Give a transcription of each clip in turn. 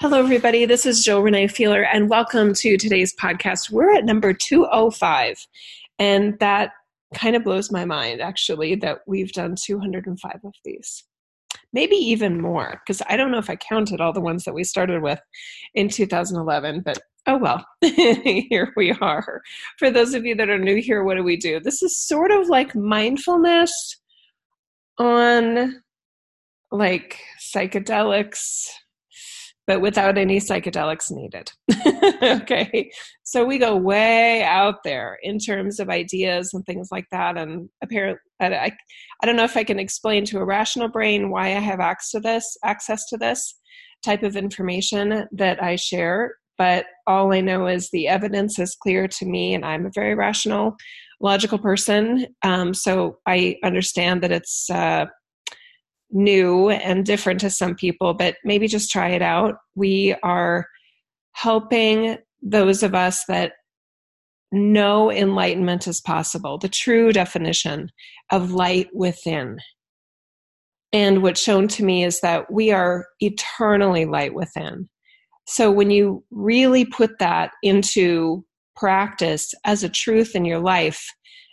Hello, everybody. This is Jill Renee Feeler, and welcome to today's podcast. We're at number 205, and that kind of blows my mind, actually, that we've done 205 of these. Maybe even more, because I don't know if I counted all the ones that we started with in 2011, but oh well, here we are. For those of you that are new here, what do we do? This is sort of like mindfulness on like psychedelics but without any psychedelics needed. okay. So we go way out there in terms of ideas and things like that. And apparently, I, I don't know if I can explain to a rational brain why I have access to this, access to this type of information that I share. But all I know is the evidence is clear to me, and I'm a very rational, logical person. Um, so I understand that it's uh, new and different to some people, but maybe just try it out. We are helping those of us that know enlightenment is possible, the true definition of light within. And what's shown to me is that we are eternally light within. So when you really put that into practice as a truth in your life,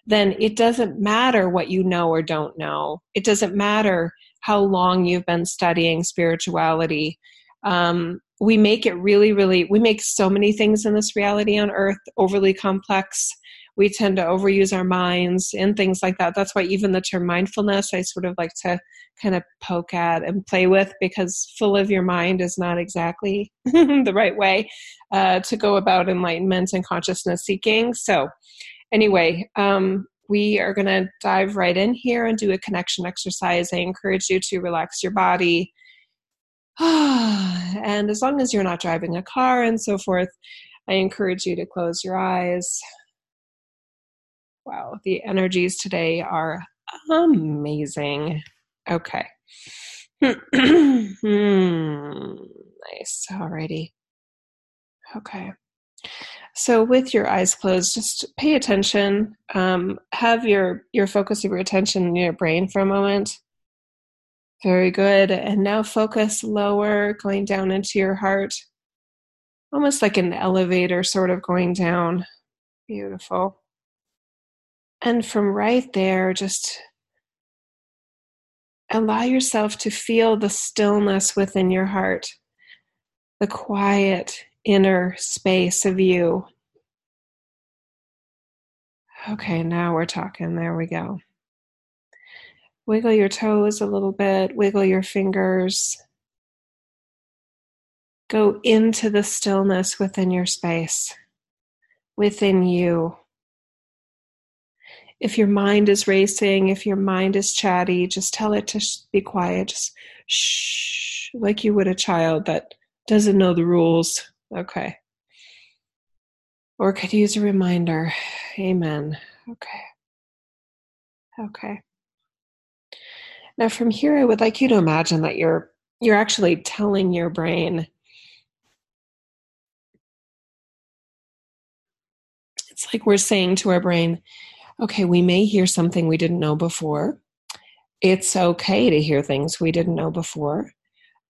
then it doesn't matter what you know or don't know. It doesn't matter how long you've been studying spirituality. Um, we make it really, really, we make so many things in this reality on earth overly complex. We tend to overuse our minds and things like that. That's why even the term mindfulness, I sort of like to kind of poke at and play with because full of your mind is not exactly the right way uh, to go about enlightenment and consciousness seeking. So, anyway, um, we are going to dive right in here and do a connection exercise. I encourage you to relax your body. and as long as you're not driving a car and so forth, I encourage you to close your eyes. Wow, the energies today are amazing. Okay. hmm, nice. Alrighty. Okay. So, with your eyes closed, just pay attention. Um, have your your focus of your attention in your brain for a moment. Very good. And now focus lower, going down into your heart, almost like an elevator, sort of going down. Beautiful. And from right there, just allow yourself to feel the stillness within your heart, the quiet inner space of you. Okay, now we're talking. There we go. Wiggle your toes a little bit, wiggle your fingers. Go into the stillness within your space, within you. If your mind is racing, if your mind is chatty, just tell it to be quiet. Just shh, like you would a child that doesn't know the rules. Okay. Or could use a reminder. Amen. Okay. Okay. Now from here I would like you to imagine that you're you're actually telling your brain it's like we're saying to our brain, okay, we may hear something we didn't know before. It's okay to hear things we didn't know before.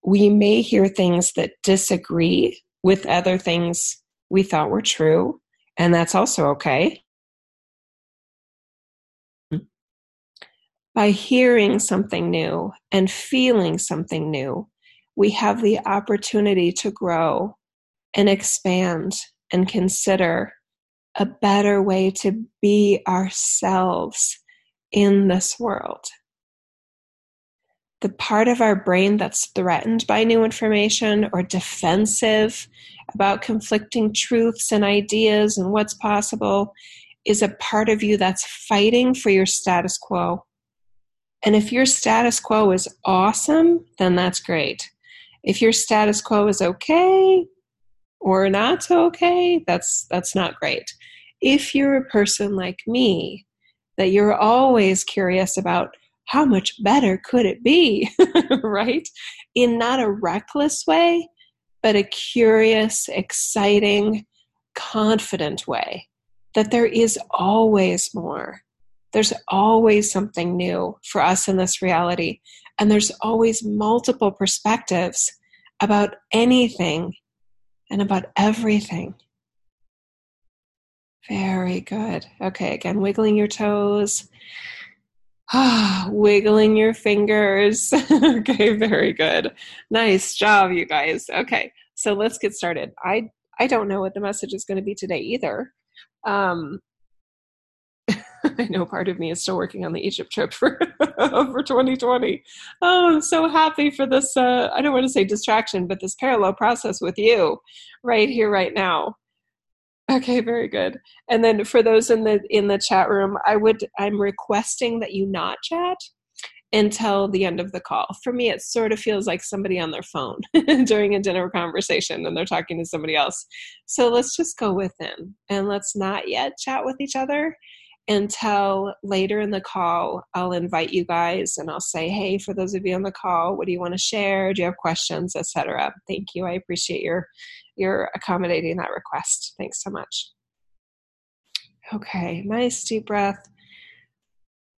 We may hear things that disagree with other things we thought were true, and that's also okay. By hearing something new and feeling something new, we have the opportunity to grow and expand and consider a better way to be ourselves in this world the part of our brain that's threatened by new information or defensive about conflicting truths and ideas and what's possible is a part of you that's fighting for your status quo. And if your status quo is awesome, then that's great. If your status quo is okay or not okay, that's that's not great. If you're a person like me that you're always curious about how much better could it be? right? In not a reckless way, but a curious, exciting, confident way. That there is always more. There's always something new for us in this reality. And there's always multiple perspectives about anything and about everything. Very good. Okay, again, wiggling your toes. Wiggling your fingers. okay, very good. Nice job, you guys. Okay, so let's get started. I I don't know what the message is going to be today either. Um, I know part of me is still working on the Egypt trip for for 2020. Oh, I'm so happy for this. Uh, I don't want to say distraction, but this parallel process with you, right here, right now. Okay, very good. And then for those in the in the chat room, I would I'm requesting that you not chat until the end of the call. For me, it sort of feels like somebody on their phone during a dinner conversation and they're talking to somebody else. So let's just go within and let's not yet chat with each other until later in the call. I'll invite you guys and I'll say, hey, for those of you on the call, what do you want to share? Do you have questions, etc. Thank you. I appreciate your your accommodating that request. Thanks so much. Okay, nice deep breath.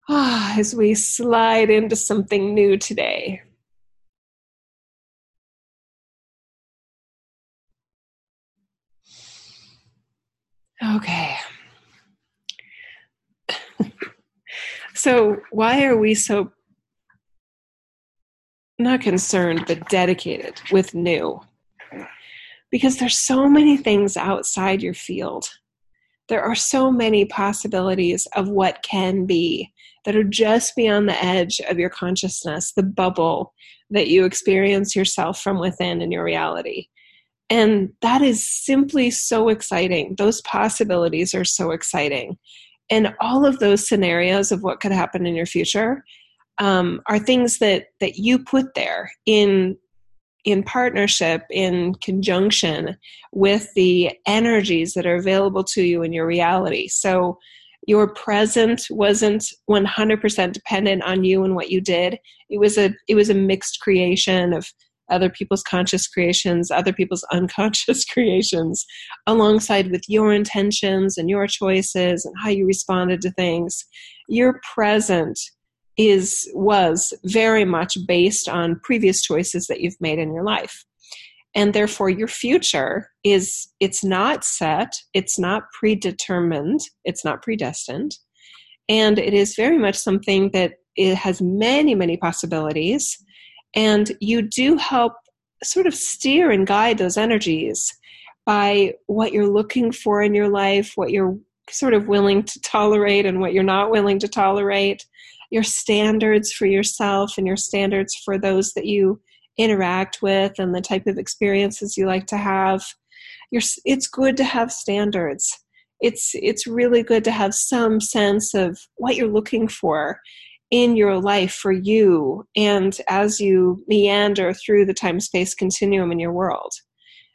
Ah, as we slide into something new today. Okay. so, why are we so not concerned, but dedicated with new? Because there's so many things outside your field. There are so many possibilities of what can be that are just beyond the edge of your consciousness, the bubble that you experience yourself from within in your reality. And that is simply so exciting. Those possibilities are so exciting. And all of those scenarios of what could happen in your future um, are things that, that you put there in in partnership, in conjunction with the energies that are available to you in your reality. So your present wasn't 100% dependent on you and what you did it was a it was a mixed creation of other people's conscious creations other people's unconscious creations alongside with your intentions and your choices and how you responded to things your present is was very much based on previous choices that you've made in your life. And therefore your future is it's not set it's not predetermined it's not predestined. And it is very much something that it has many many possibilities. And you do help sort of steer and guide those energies by what you're looking for in your life what you're sort of willing to tolerate and what you're not willing to tolerate your standards for yourself and your standards for those that you interact with and the type of experiences you like to have. You're, it's good to have standards. It's it's really good to have some sense of what you're looking for in your life for you and as you meander through the time space continuum in your world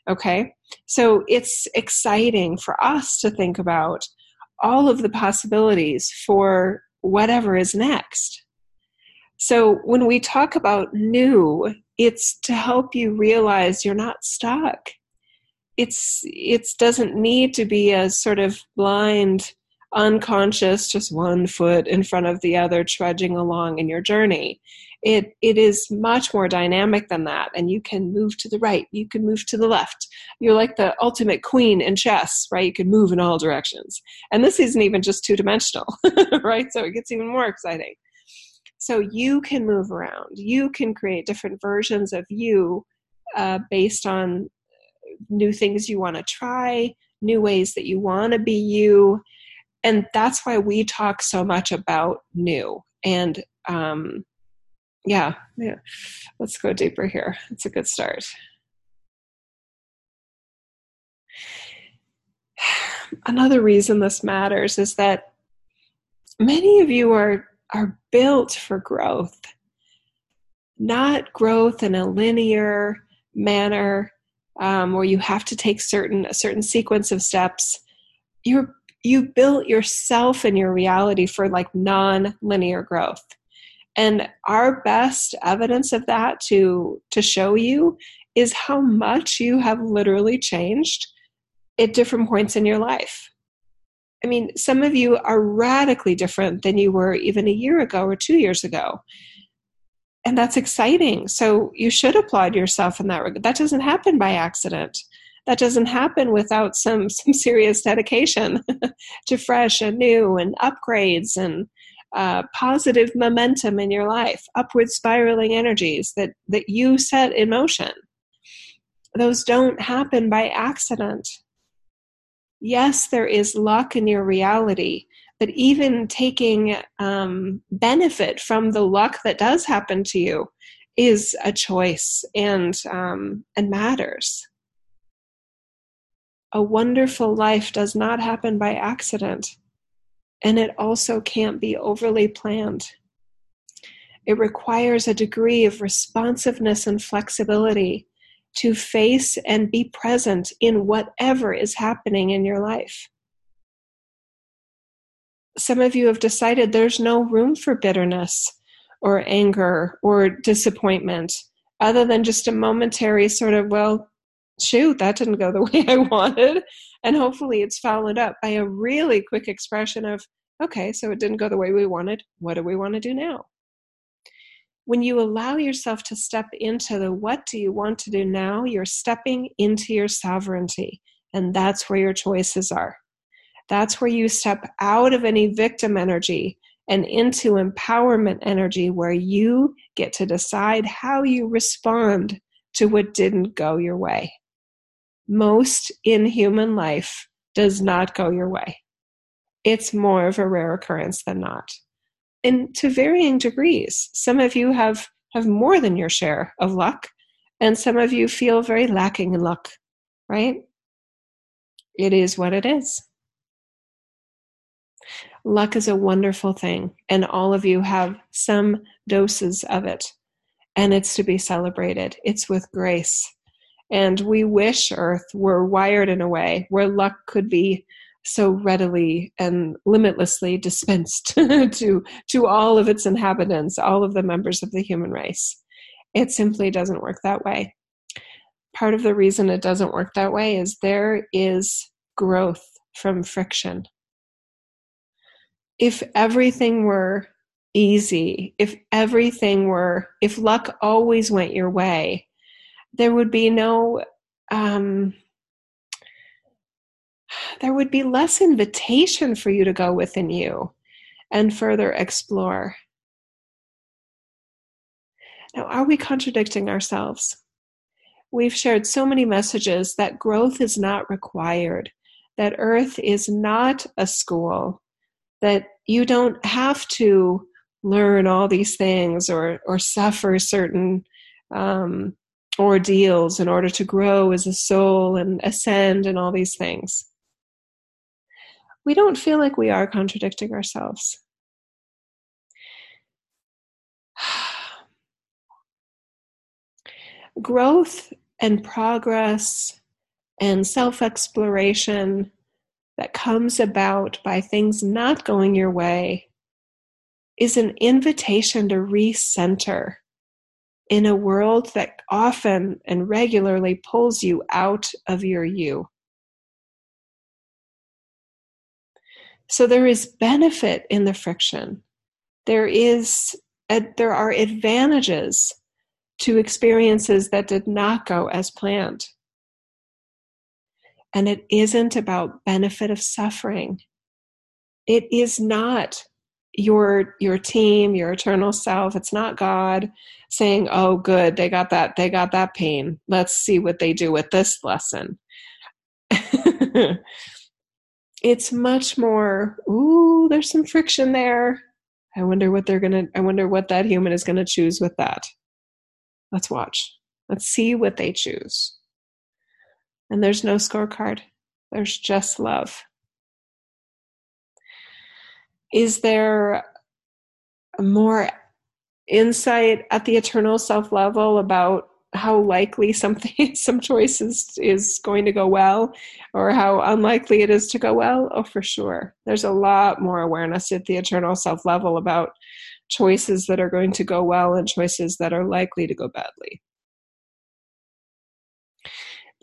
okay? So it's exciting for us to think about all of the possibilities for whatever is next. So when we talk about new it's to help you realize you're not stuck. It's it doesn't need to be a sort of blind unconscious just one foot in front of the other trudging along in your journey. It it is much more dynamic than that and you can move to the right you can move to the left. You're like the ultimate queen in chess right? You can move in all directions. And this isn't even just two dimensional right? So it gets even more exciting. So you can move around. You can create different versions of you uh, based on new things you want to try, new ways that you want to be you. And that's why we talk so much about new. And um, yeah, yeah, let's go deeper here. It's a good start. Another reason this matters is that many of you are are built for growth, not growth in a linear manner um, where you have to take certain a certain sequence of steps. You're you built yourself and your reality for like non-linear growth and our best evidence of that to to show you is how much you have literally changed at different points in your life I mean, some of you are radically different than you were even a year ago or two years ago. and that's exciting. So you should applaud yourself in that regard. That doesn't happen by accident. That doesn't happen without some some serious dedication to fresh and new and upgrades and uh, positive momentum in your life, upward spiraling energies that that you set in motion. Those don't happen by accident. Yes, there is luck in your reality, but even taking um, benefit from the luck that does happen to you is a choice and um, and matters. A wonderful life does not happen by accident, and it also can't be overly planned. It requires a degree of responsiveness and flexibility to face and be present in whatever is happening in your life some of you have decided there's no room for bitterness or anger or disappointment other than just a momentary sort of, well, shoot, that didn't go the way I wanted. And hopefully it's followed up by a really quick expression of, okay, so it didn't go the way we wanted. What do we want to do now? When you allow yourself to step into the what do you want to do now, you're stepping into your sovereignty. And that's where your choices are. That's where you step out of any victim energy and into empowerment energy where you get to decide how you respond to what didn't go your way. Most in human life does not go your way. It's more of a rare occurrence than not. And to varying degrees. Some of you have, have more than your share of luck, and some of you feel very lacking in luck, right? It is what it is. Luck is a wonderful thing, and all of you have some doses of it, and it's to be celebrated. It's with grace. And we wish Earth were wired in a way where luck could be so readily and limitlessly dispensed to, to all of its inhabitants, all of the members of the human race. It simply doesn't work that way. Part of the reason it doesn't work that way is there is growth from friction if everything were easy, if everything were, if luck always went your way, there would be no, um, there would be less invitation for you to go within you and further explore. Now, are we contradicting ourselves? We've shared so many messages that growth is not required, that Earth is not a school, that you don't have to learn all these things or or suffer certain um, ordeals in order to grow as a soul and ascend and all these things. We don't feel like we are contradicting ourselves. Growth and progress and self exploration that comes about by things not going your way is an invitation to recenter in a world that often and regularly pulls you out of your you. So there is benefit in the friction. There is a, there are advantages to experiences that did not go as planned. And it isn't about benefit of suffering. It is not your your team, your eternal self. It's not God saying, "Oh, good, they got that. They got that pain. Let's see what they do with this lesson." it's much more. Ooh, there's some friction there. I wonder what they're gonna. I wonder what that human is gonna choose with that. Let's watch. Let's see what they choose and there's no scorecard. There's just love. Is there more insight at the eternal self level about how likely something some choices is going to go well or how unlikely it is to go well? Oh for sure. There's a lot more awareness at the eternal self level about choices that are going to go well and choices that are likely to go badly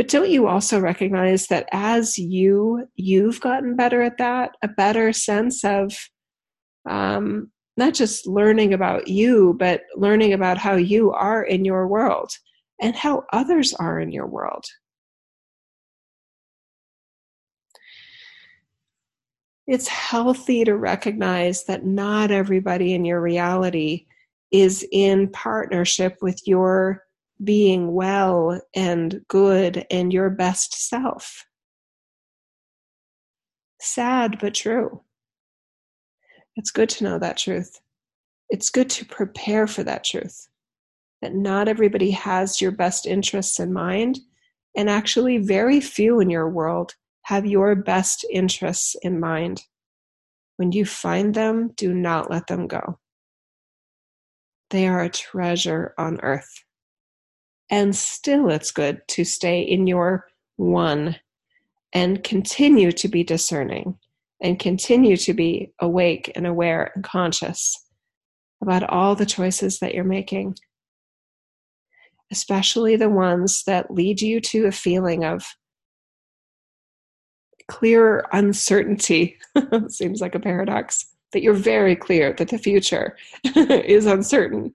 but don't you also recognize that as you you've gotten better at that, a better sense of um, not just learning about you, but learning about how you are in your world and how others are in your world. It's healthy to recognize that not everybody in your reality is in partnership with your being well and good and your best self. Sad but true. It's good to know that truth. It's good to prepare for that truth that not everybody has your best interests in mind, and actually, very few in your world have your best interests in mind. When you find them, do not let them go. They are a treasure on earth. And still, it's good to stay in your one and continue to be discerning and continue to be awake and aware and conscious about all the choices that you're making, especially the ones that lead you to a feeling of clear uncertainty. Seems like a paradox, that you're very clear that the future is uncertain.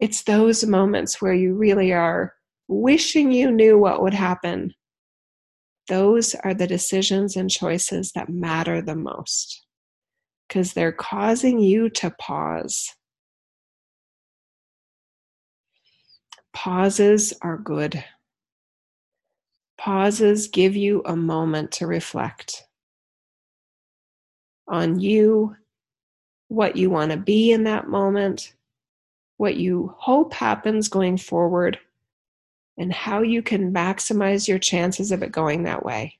It's those moments where you really are wishing you knew what would happen those are the decisions and choices that matter the most because they're causing you to pause. Pauses are good. Pauses give you a moment to reflect on you, what you want to be in that moment, what you hope happens going forward, and how you can maximize your chances of it going that way.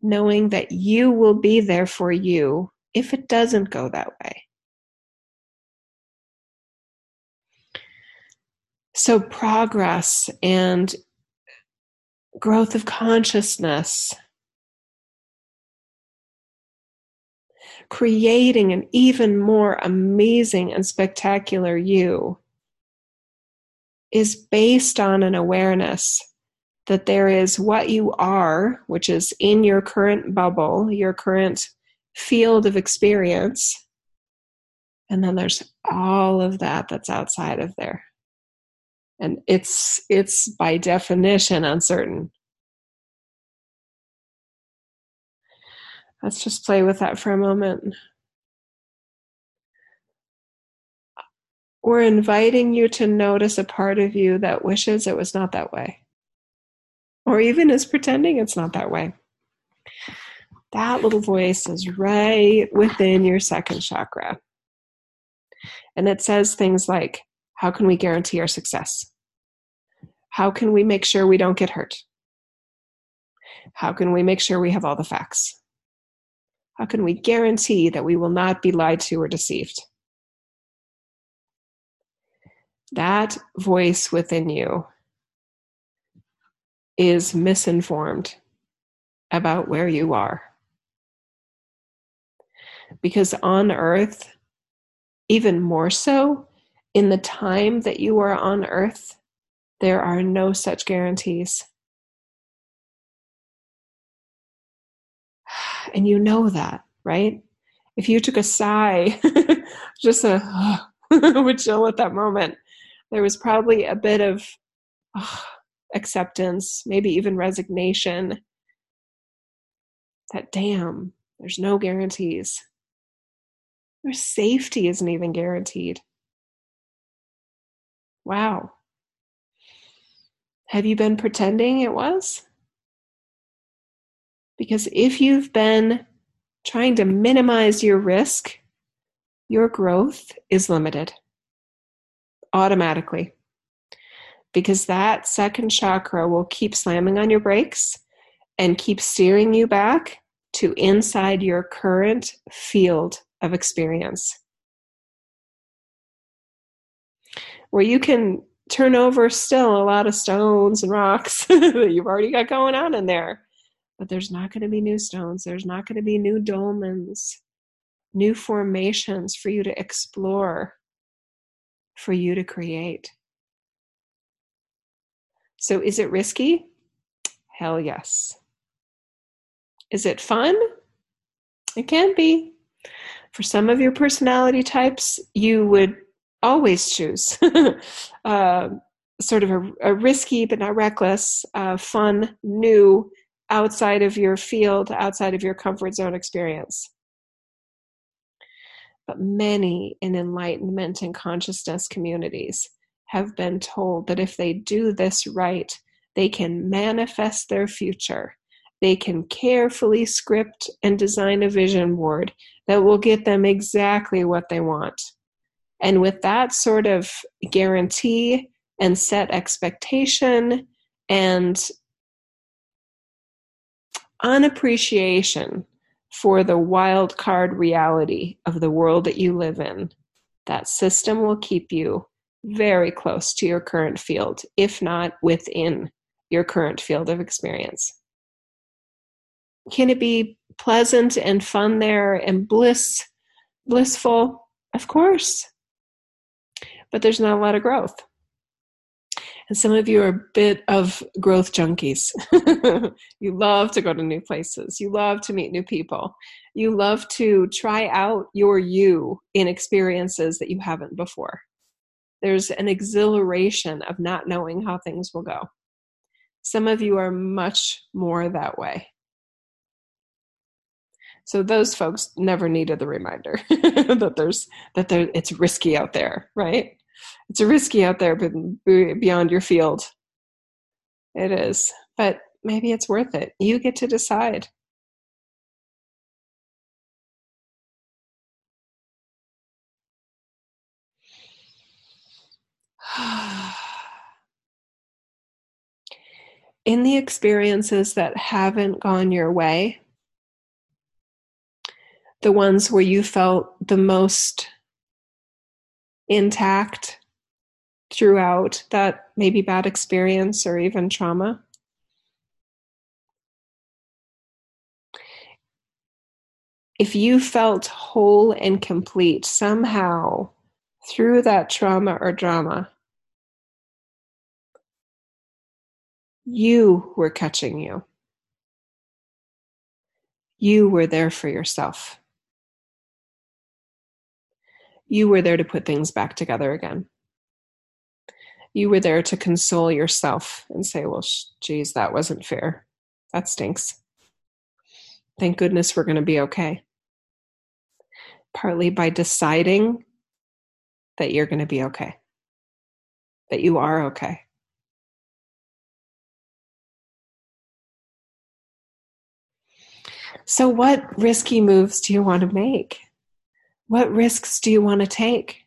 Knowing that you will be there for you if it doesn't go that way. So, progress and growth of consciousness, creating an even more amazing and spectacular you is based on an awareness that there is what you are, which is in your current bubble, your current field of experience. And then there's all of that that's outside of there. And it's it's by definition uncertain. Let's just play with that for a moment. We're inviting you to notice a part of you that wishes it was not that way, or even is pretending it's not that way. That little voice is right within your second chakra. And it says things like, How can we guarantee our success? How can we make sure we don't get hurt? How can we make sure we have all the facts? How can we guarantee that we will not be lied to or deceived? that voice within you is misinformed about where you are. Because on earth, even more so, in the time that you are on earth, there are no such guarantees. And you know that, right? If you took a sigh, just a chill at that moment, there was probably a bit of oh, acceptance, maybe even resignation. That damn, there's no guarantees. Your safety isn't even guaranteed. Wow. Have you been pretending it was? Because if you've been trying to minimize your risk, your growth is limited automatically because that second chakra will keep slamming on your brakes and keep steering you back to inside your current field of experience. Where you can turn over still a lot of stones and rocks that you've already got going on in there. But there's not going to be new stones, there's not going to be new dolmens, new formations for you to explore for you to create. So, is it risky? Hell yes. Is it fun? It can be. For some of your personality types, you would always choose uh, sort of a, a, risky but not reckless, uh, fun, new, outside of your field, outside of your comfort zone experience. But many in enlightenment and consciousness communities have been told that if they do this right, they can manifest their future. They can carefully script and design a vision board that will get them exactly what they want. And with that sort of guarantee and set expectation and unappreciation for the wild card reality of the world that you live in, that system will keep you very close to your current field, if not within your current field of experience. Can it be pleasant and fun there and bliss blissful? Of course. But there's not a lot of growth. Some of you are a bit of growth junkies. you love to go to new places. You love to meet new people. You love to try out your you in experiences that you haven't before. There's an exhilaration of not knowing how things will go. Some of you are much more that way. So those folks never needed the reminder that there's that there it's risky out there, right? It's risky out there, but beyond your field. It is, but maybe it's worth it. You get to decide. In the experiences that haven't gone your way, the ones where you felt the most intact throughout that maybe bad experience or even trauma? If you felt whole and complete somehow through that trauma or drama, you were catching you. You were there for yourself. You were there to put things back together again. You were there to console yourself and say, well, geez, that wasn't fair. That stinks. Thank goodness we're going to be okay. Partly by deciding that you're going to be okay, that you are okay. So, what risky moves do you want to make? What risks do you want to take?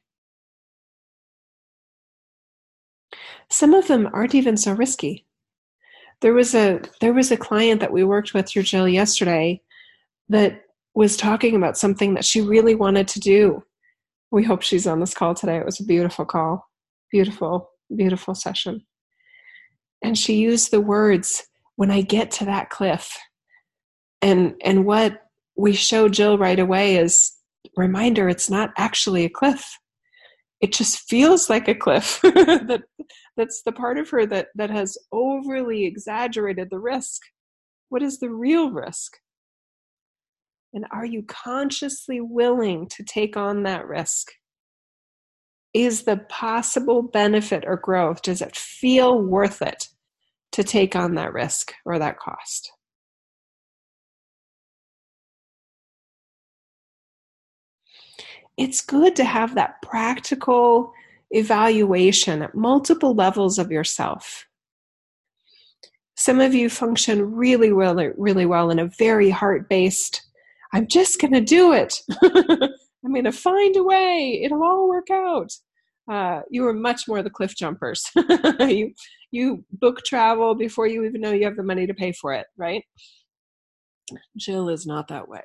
Some of them aren't even so risky. There was a there was a client that we worked with through Jill yesterday that was talking about something that she really wanted to do. We hope she's on this call today. It was a beautiful call. Beautiful, beautiful session. And she used the words, when I get to that cliff. And and what we show Jill right away is reminder it's not actually a cliff. It just feels like a cliff that that's the part of her that that has overly exaggerated the risk. What is the real risk? And are you consciously willing to take on that risk? Is the possible benefit or growth does it feel worth it to take on that risk or that cost it's good to have that practical evaluation at multiple levels of yourself. Some of you function really, really, really well in a very heart based, I'm just going to do it. I'm going to find a way. It'll all work out. Uh, you are much more the cliff jumpers. you, you book travel before you even know you have the money to pay for it, right? Jill is not that way,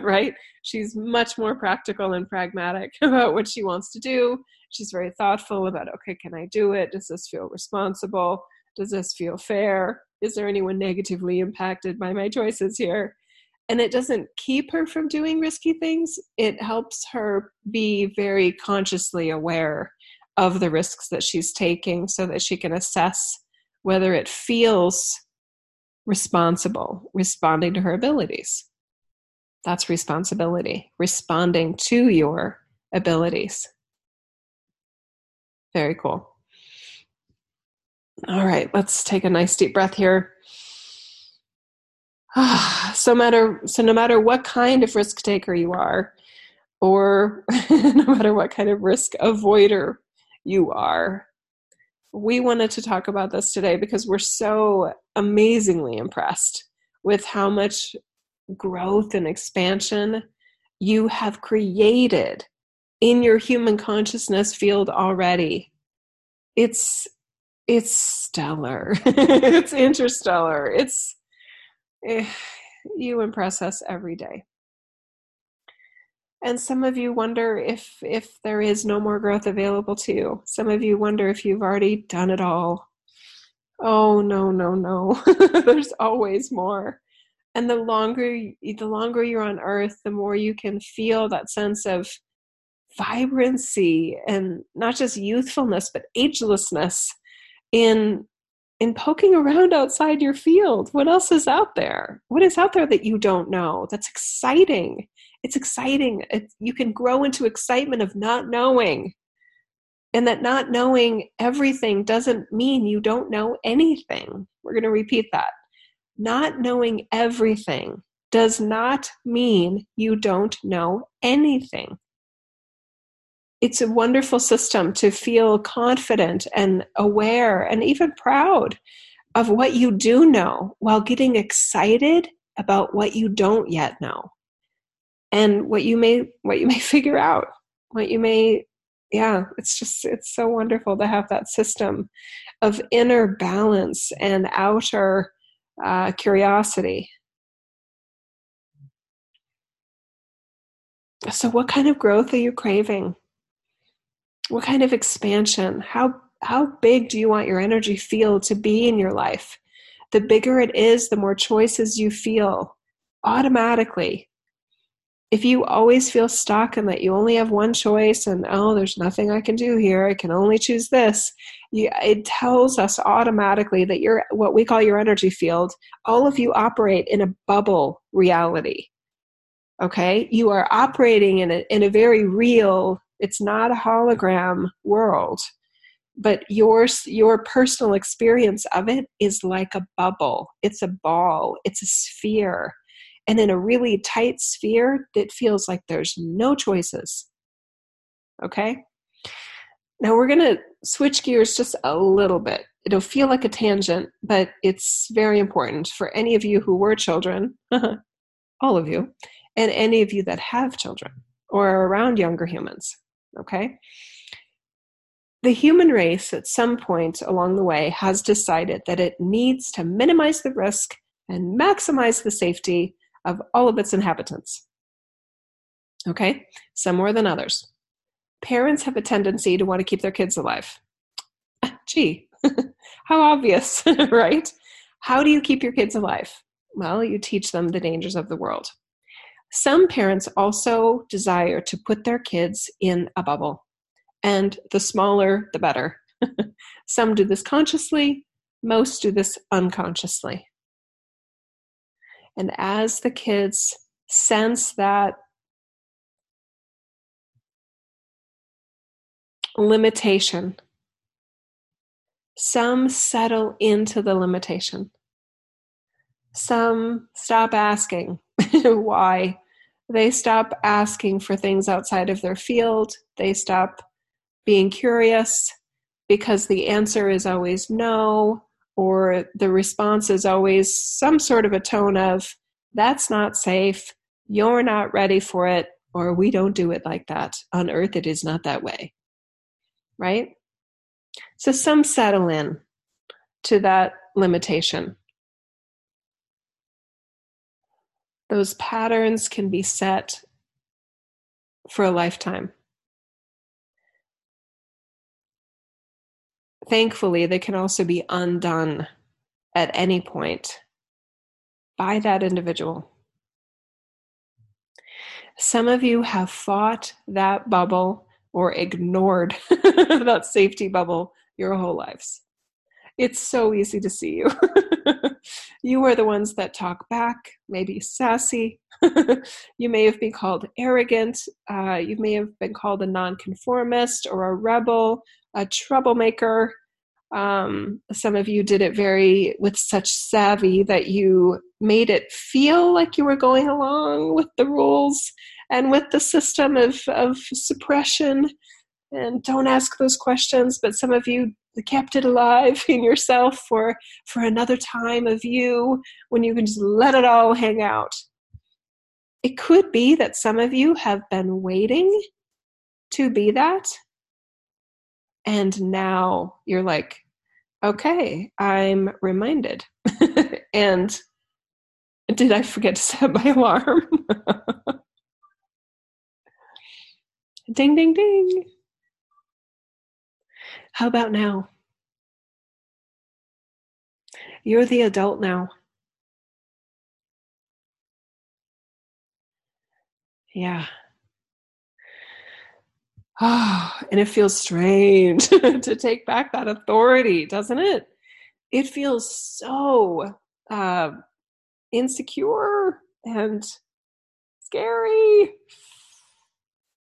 right? She's much more practical and pragmatic about what she wants to do. She's very thoughtful about, okay, can I do it? Does this feel responsible? Does this feel fair? Is there anyone negatively impacted by my choices here? And it doesn't keep her from doing risky things, it helps her be very consciously aware of the risks that she's taking so that she can assess whether it feels responsible, responding to her abilities. That's responsibility, responding to your abilities. Very cool. All right, let's take a nice deep breath here. so matter so no matter what kind of risk taker you are or no matter what kind of risk avoider you are we wanted to talk about this today because we're so amazingly impressed with how much growth and expansion you have created in your human consciousness field already. It's it's stellar. It's interstellar. It's eh, you impress us every day and some of you wonder if if there is no more growth available to you. Some of you wonder if you've already done it all. Oh no no no. There's always more. And the longer the longer you're on earth the more you can feel that sense of vibrancy and not just youthfulness but agelessness in in poking around outside your field. What else is out there? What is out there that you don't know that's exciting it's exciting. It, you can grow into excitement of not knowing. And that not knowing everything doesn't mean you don't know anything. We're going to repeat that. Not knowing everything does not mean you don't know anything. It's a wonderful system to feel confident and aware and even proud of what you do know while getting excited about what you don't yet know and what you may what you may figure out what you may yeah it's just it's so wonderful to have that system of inner balance and outer uh, curiosity so what kind of growth are you craving what kind of expansion? How how big do you want your energy field to be in your life? The bigger it is, the more choices you feel automatically. If you always feel stuck and that you only have one choice and oh, there's nothing I can do here, I can only choose this, you, it tells us automatically that you're what we call your energy field. All of you operate in a bubble reality. Okay, you are operating in a in a very real it's not a hologram world, but your your personal experience of it is like a bubble. It's a ball. It's a sphere, and in a really tight sphere, that feels like there's no choices. Okay. Now we're going to switch gears just a little bit. It'll feel like a tangent, but it's very important for any of you who were children, all of you, and any of you that have children or are around younger humans. Okay? The human race, at some point along the way, has decided that it needs to minimize the risk and maximize the safety of all of its inhabitants. Okay? Some more than others. Parents have a tendency to want to keep their kids alive. Gee, how obvious, right? How do you keep your kids alive? Well, you teach them the dangers of the world. Some parents also desire to put their kids in a bubble, and the smaller, the better. Some do this consciously, most do this unconsciously. And as the kids sense that limitation, some settle into the limitation. Some stop asking why they stop asking for things outside of their field. They stop being curious because the answer is always no, or the response is always some sort of a tone of, that's not safe, you're not ready for it, or we don't do it like that. On earth, it is not that way. Right? So some settle in to that limitation. those patterns can be set for a lifetime. Thankfully, they can also be undone at any point by that individual. Some of you have fought that bubble or ignored that safety bubble your whole lives. it's so easy to see you. you are the ones that talk back, maybe sassy. you may have been called arrogant. Uh, you may have been called a nonconformist or a rebel, a troublemaker. Um, some of you did it very with such savvy that you made it feel like you were going along with the rules and with the system of, of suppression. And don't ask those questions, but some of you kept it alive in yourself for, for another time of you when you can just let it all hang out. It could be that some of you have been waiting to be that. And now you're like, okay, I'm reminded. and did I forget to set my alarm? ding, ding, ding. How about now? You're the adult now. Yeah. Oh, and it feels strange to take back that authority, doesn't it? It feels so uh, insecure and scary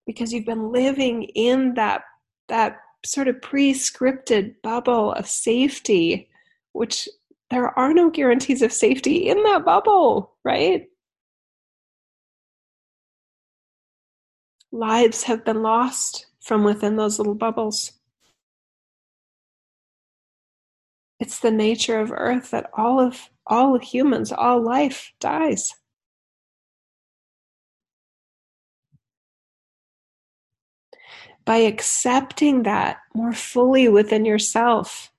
because you've been living in that that sort of pre-scripted bubble of safety, which there are no guarantees of safety in that bubble, right? Lives have been lost from within those little bubbles. It's the nature of Earth that all of all humans, all life dies. By accepting that more fully within yourself,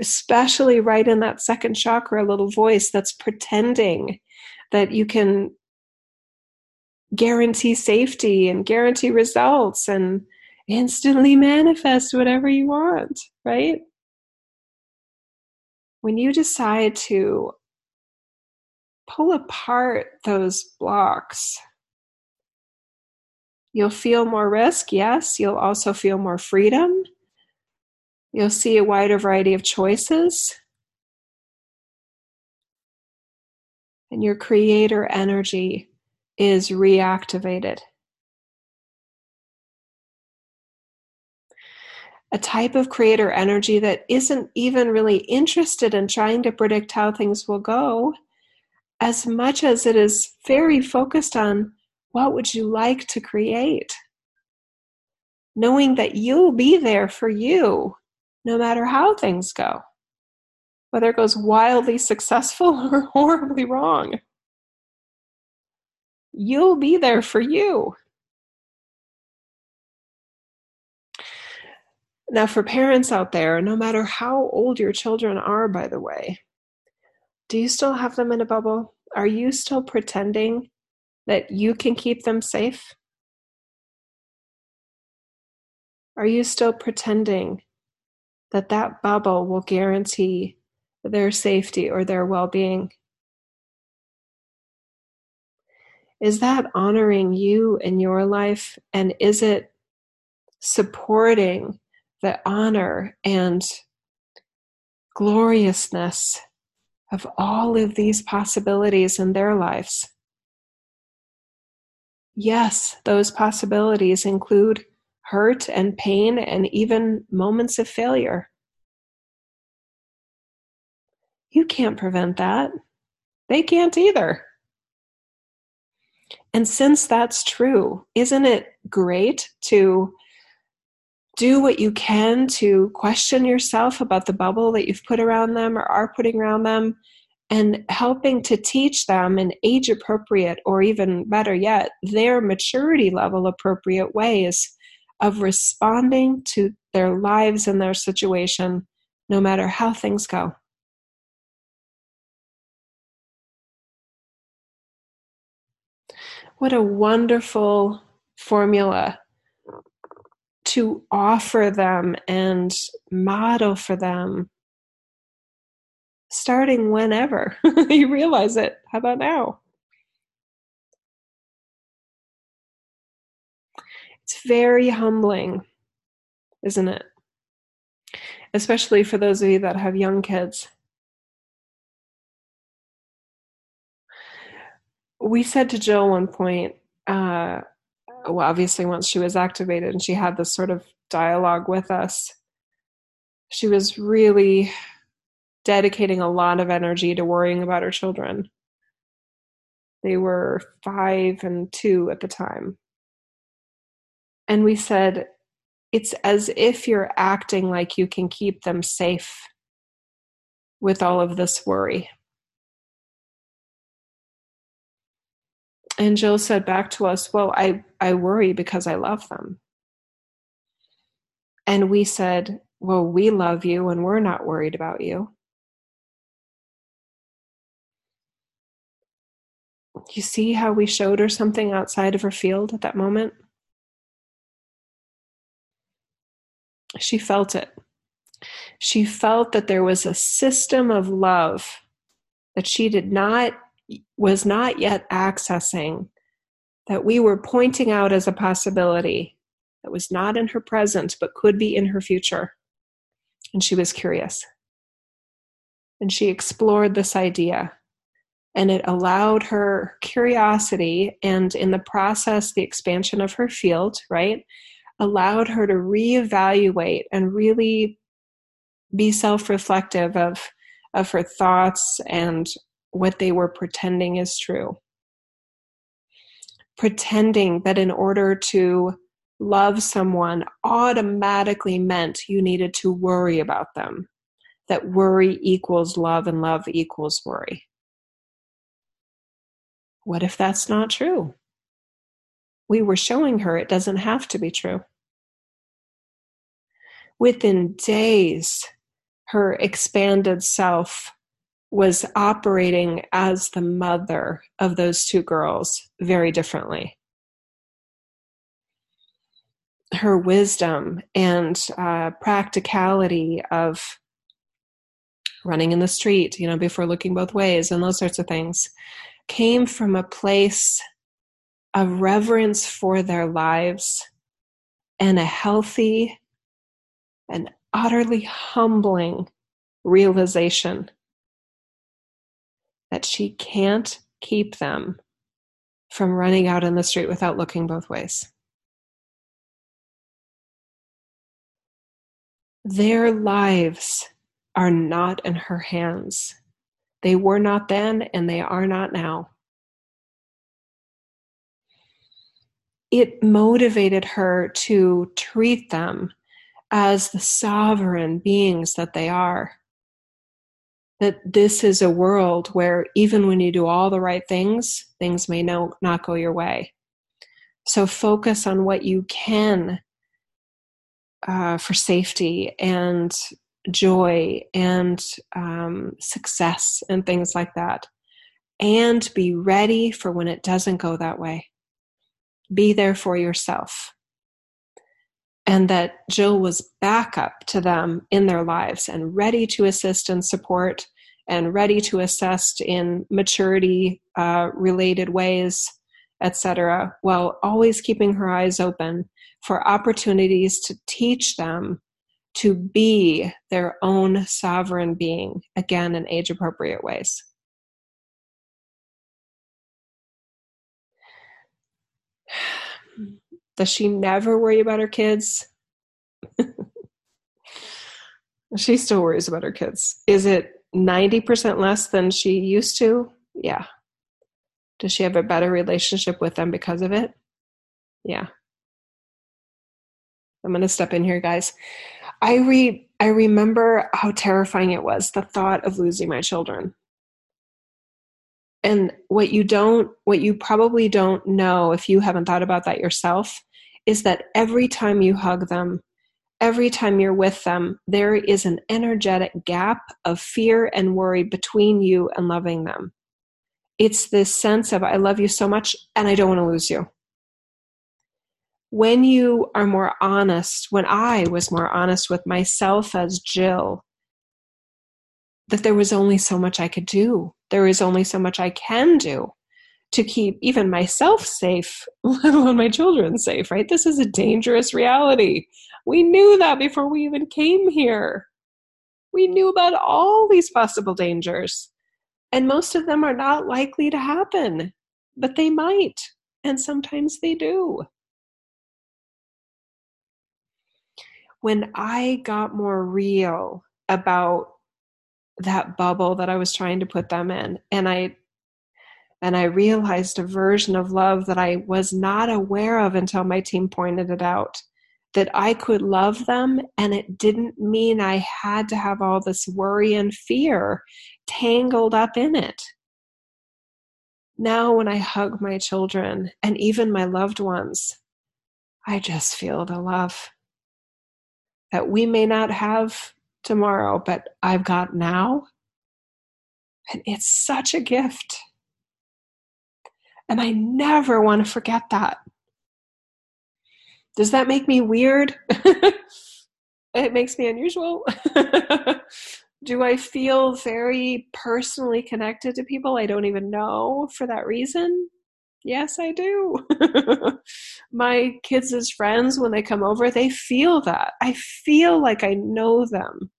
especially right in that second chakra a little voice that's pretending that you can guarantee safety and guarantee results and instantly manifest whatever you want, right? When you decide to pull apart those blocks, you'll feel more risk, yes. You'll also feel more freedom. You'll see a wider variety of choices. And your creator energy is reactivated. A type of creator energy that isn't even really interested in trying to predict how things will go, as much as it is very focused on what would you like to create? Knowing that you'll be there for you no matter how things go, whether it goes wildly successful or horribly wrong you'll be there for you. Now, for parents out there, no matter how old your children are, by the way, do you still have them in a bubble? Are you still pretending that you can keep them safe? Are you still pretending that that bubble will guarantee their safety or their well being? Is that honoring you in your life? And is it supporting the honor and gloriousness of all of these possibilities in their lives? Yes, those possibilities include hurt and pain and even moments of failure. You can't prevent that. They can't either. And since that's true, isn't it great to do what you can to question yourself about the bubble that you've put around them or are putting around them and helping to teach them an age appropriate or even better yet, their maturity level appropriate ways of responding to their lives and their situation, no matter how things go. What a wonderful formula to offer them and model for them starting whenever you realize it. How about now? It's very humbling, isn't it? especially for those of you that have young kids. We said to Jill one point, uh, well, obviously, once she was activated and she had this sort of dialogue with us, she was really dedicating a lot of energy to worrying about her children. They were five and two at the time. And we said, it's as if you're acting like you can keep them safe with all of this worry. And Jill said back to us, Well, I, I worry because I love them. And we said, Well, we love you and we're not worried about you. You see how we showed her something outside of her field at that moment? She felt it. She felt that there was a system of love that she did not was not yet accessing that we were pointing out as a possibility that was not in her present but could be in her future. And she was curious. And she explored this idea. And it allowed her curiosity and, in the process, the expansion of her field, right? Allowed her to reevaluate and really be self reflective of, of her thoughts and what they were pretending is true. Pretending that in order to love someone automatically meant you needed to worry about them, that worry equals love and love equals worry. What if that's not true? We were showing her it doesn't have to be true. Within days, her expanded self was operating as the mother of those two girls very differently. Her wisdom and uh, practicality of running in the street, you know, before looking both ways and those sorts of things came from a place of reverence for their lives and a healthy and utterly humbling realization that she can't keep them from running out in the street without looking both ways. Their lives are not in her hands. They were not then, and they are not now. It motivated her to treat them as the sovereign beings that they are that this is a world where even when you do all the right things, things may no, not go your way. So focus on what you can uh, for safety and joy and um, success and things like that. And be ready for when it doesn't go that way. Be there for yourself. And that Jill was backup to them in their lives and ready to assist and support and ready to assist in maturity uh, related ways, etc., while always keeping her eyes open for opportunities to teach them to be their own sovereign being, again, in age appropriate ways. Does she never worry about her kids? she still worries about her kids. Is it 90% less than she used to? Yeah. Does she have a better relationship with them because of it? Yeah. I'm going to step in here, guys. I read I remember how terrifying it was the thought of losing my children. And what you don't what you probably don't know if you haven't thought about that yourself is that every time you hug them, every time you're with them, there is an energetic gap of fear and worry between you and loving them. It's this sense of I love you so much and I don't want to lose you when you are more honest, when I was more honest with myself as Jill, that there was only so much I could do. There is only so much I can do to keep even myself safe, let alone my children safe, right? This is a dangerous reality. We knew that before we even came here. We knew about all these possible dangers. And most of them are not likely to happen, but they might. And sometimes they do. When I got more real about that bubble that I was trying to put them in, and I and I realized a version of love that I was not aware of until my team pointed it out that I could love them and it didn't mean I had to have all this worry and fear tangled up in it. Now, when I hug my children and even my loved ones, I just feel the love that we may not have tomorrow, but I've got now. And it's such a gift. And I never want to forget that. Does that make me weird? it makes me unusual. Do I feel very personally connected to people I don't even know for that reason? Yes, I do. My kids' friends, when they come over, they feel that. I feel like I know them.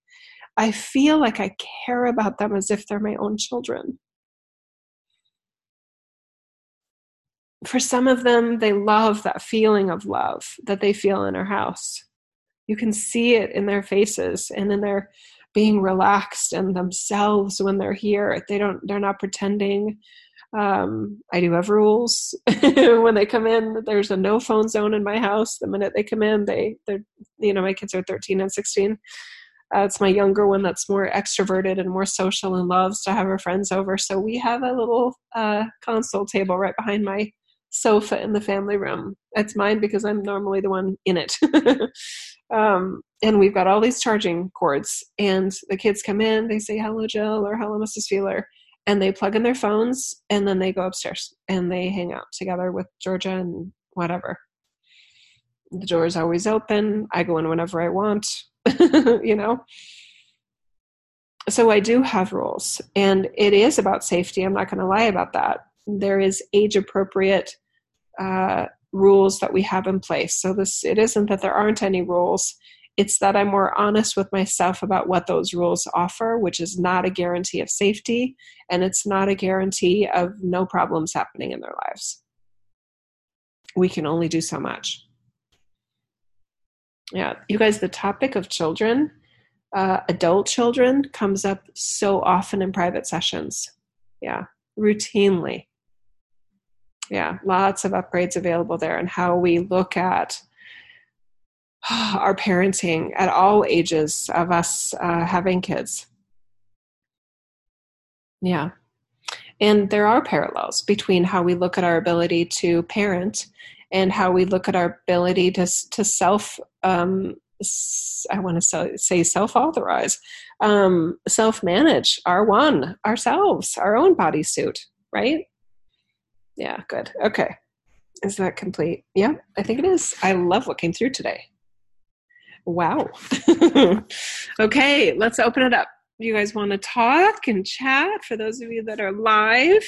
I feel like I care about them as if they're my own children. For some of them, they love that feeling of love that they feel in our house. You can see it in their faces and in their being relaxed and themselves when they're here. They don't. They're not pretending. Um, I do have rules when they come in. There's a no phone zone in my house. The minute they come in, they they're you know my kids are 13 and 16. Uh, it's my younger one that's more extroverted and more social and loves to have her friends over. So we have a little uh, console table right behind my sofa in the family room. It's mine because I'm normally the one in it. um, and we've got all these charging cords, and the kids come in, they say hello, Jill, or hello, Mrs. Feeler, and they plug in their phones, and then they go upstairs and they hang out together with Georgia and whatever. The door is always open. I go in whenever I want, you know. So I do have rules, and it is about safety. I'm not going to lie about that there is age appropriate uh, rules that we have in place. So this it isn't that there aren't any rules. It's that I'm more honest with myself about what those rules offer, which is not a guarantee of safety and it's not a guarantee of no problems happening in their lives. We can only do so much. Yeah, you guys, the topic of children, uh, adult children, comes up so often in private sessions. Yeah, routinely yeah, lots of upgrades available there and how we look at our parenting at all ages of us uh, having kids. Yeah. And there are parallels between how we look at our ability to parent and how we look at our ability to, to self, um, I want to say self authorize, um, self manage our one, ourselves, our own bodysuit, right? Yeah, good. Okay. Is that complete? Yeah, I think it is. I love what came through today. Wow. okay, let's open it up. You guys want to talk and chat for those of you that are live?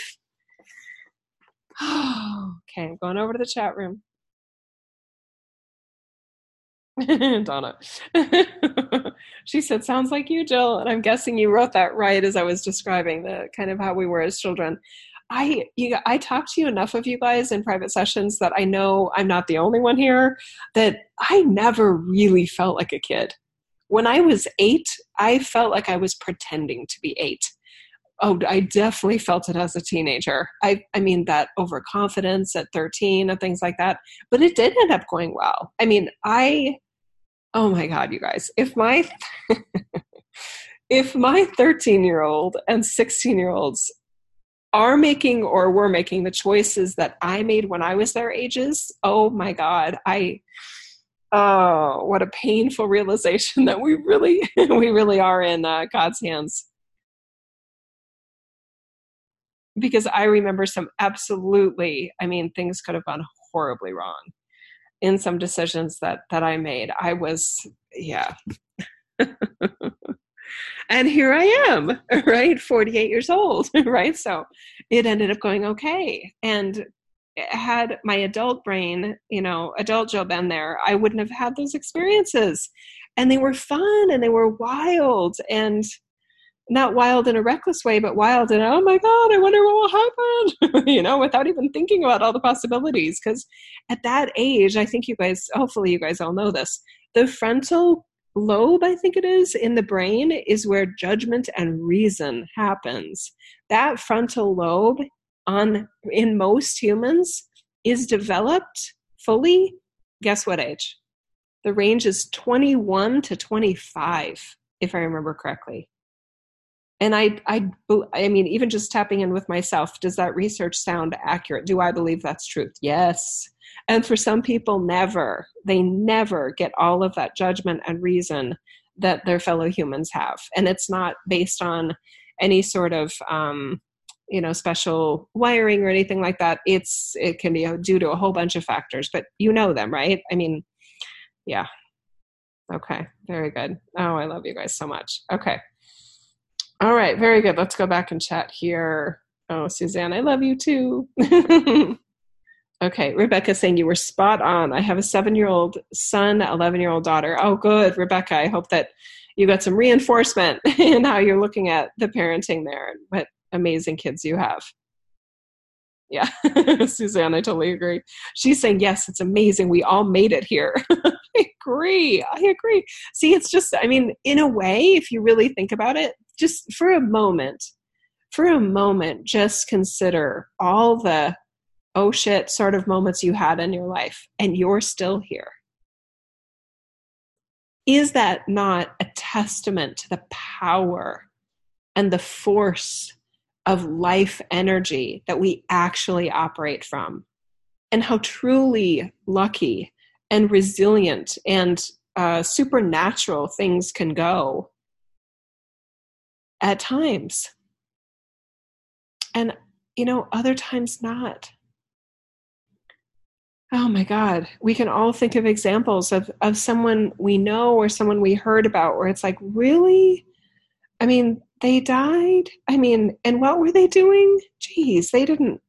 okay, I'm going over to the chat room. Donna. she said, Sounds like you, Jill. And I'm guessing you wrote that right as I was describing the kind of how we were as children. I you, I talk to you enough of you guys in private sessions that I know I'm not the only one here that I never really felt like a kid. When I was 8, I felt like I was pretending to be 8. Oh, I definitely felt it as a teenager. I I mean that overconfidence at 13 and things like that, but it did end up going well. I mean, I oh my god, you guys. If my if my 13 year old and 16 year olds are making or were making the choices that I made when I was their ages, oh my God, I oh what a painful realization that we really we really are in uh, God's hands. Because I remember some absolutely, I mean, things could have gone horribly wrong in some decisions that that I made. I was, yeah. and here I am, right? 48 years old, right? So it ended up going okay. And had my adult brain, you know, adult Jill been there, I wouldn't have had those experiences. and they were fun and they were wild and not wild in a reckless way, but wild in, oh my God, I wonder what will happen, you know, without even thinking about all the possibilities. Because at that age, I think you guys, hopefully, you guys all know this, the frontal lobe, I think it is, in the brain is where judgment and reason happens. That frontal lobe on in most humans is developed fully guess what age the range is 21 to 25 if i remember correctly. And I, I i mean even just tapping in with myself does that research sound accurate? Do i believe that's truth? Yes and for some people never they never get all of that judgment and reason that their fellow humans have. And it's not based on any sort of um, you know special wiring or anything like that. It's it can be due to a whole bunch of factors but you know them right? I mean yeah. Okay very good. Oh i love you guys so much. Okay. All right very good. Let's go back and chat here. Oh suzanne i love you too okay rebecca saying you were spot on i have a seven year old son 11 year old daughter oh good rebecca i hope that you got some reinforcement in how you're looking at the parenting there and what amazing kids you have. Yeah, Suzanne, I totally agree. She's saying, yes, it's amazing. We all made it here. I agree. I agree. See, it's just, I mean, in a way, if you really think about it, just for a moment, for a moment, just consider all the oh shit sort of moments you had in your life and you're still here. Is that not a testament to the power and the force of life energy that we actually operate from, and how truly lucky and resilient and uh, supernatural things can go at times. And, you know, other times not. Oh my God. We can all think of examples of, of someone we know or someone we heard about where it's like, really? I mean, they died. I mean, and what were they doing? Geez, they didn't.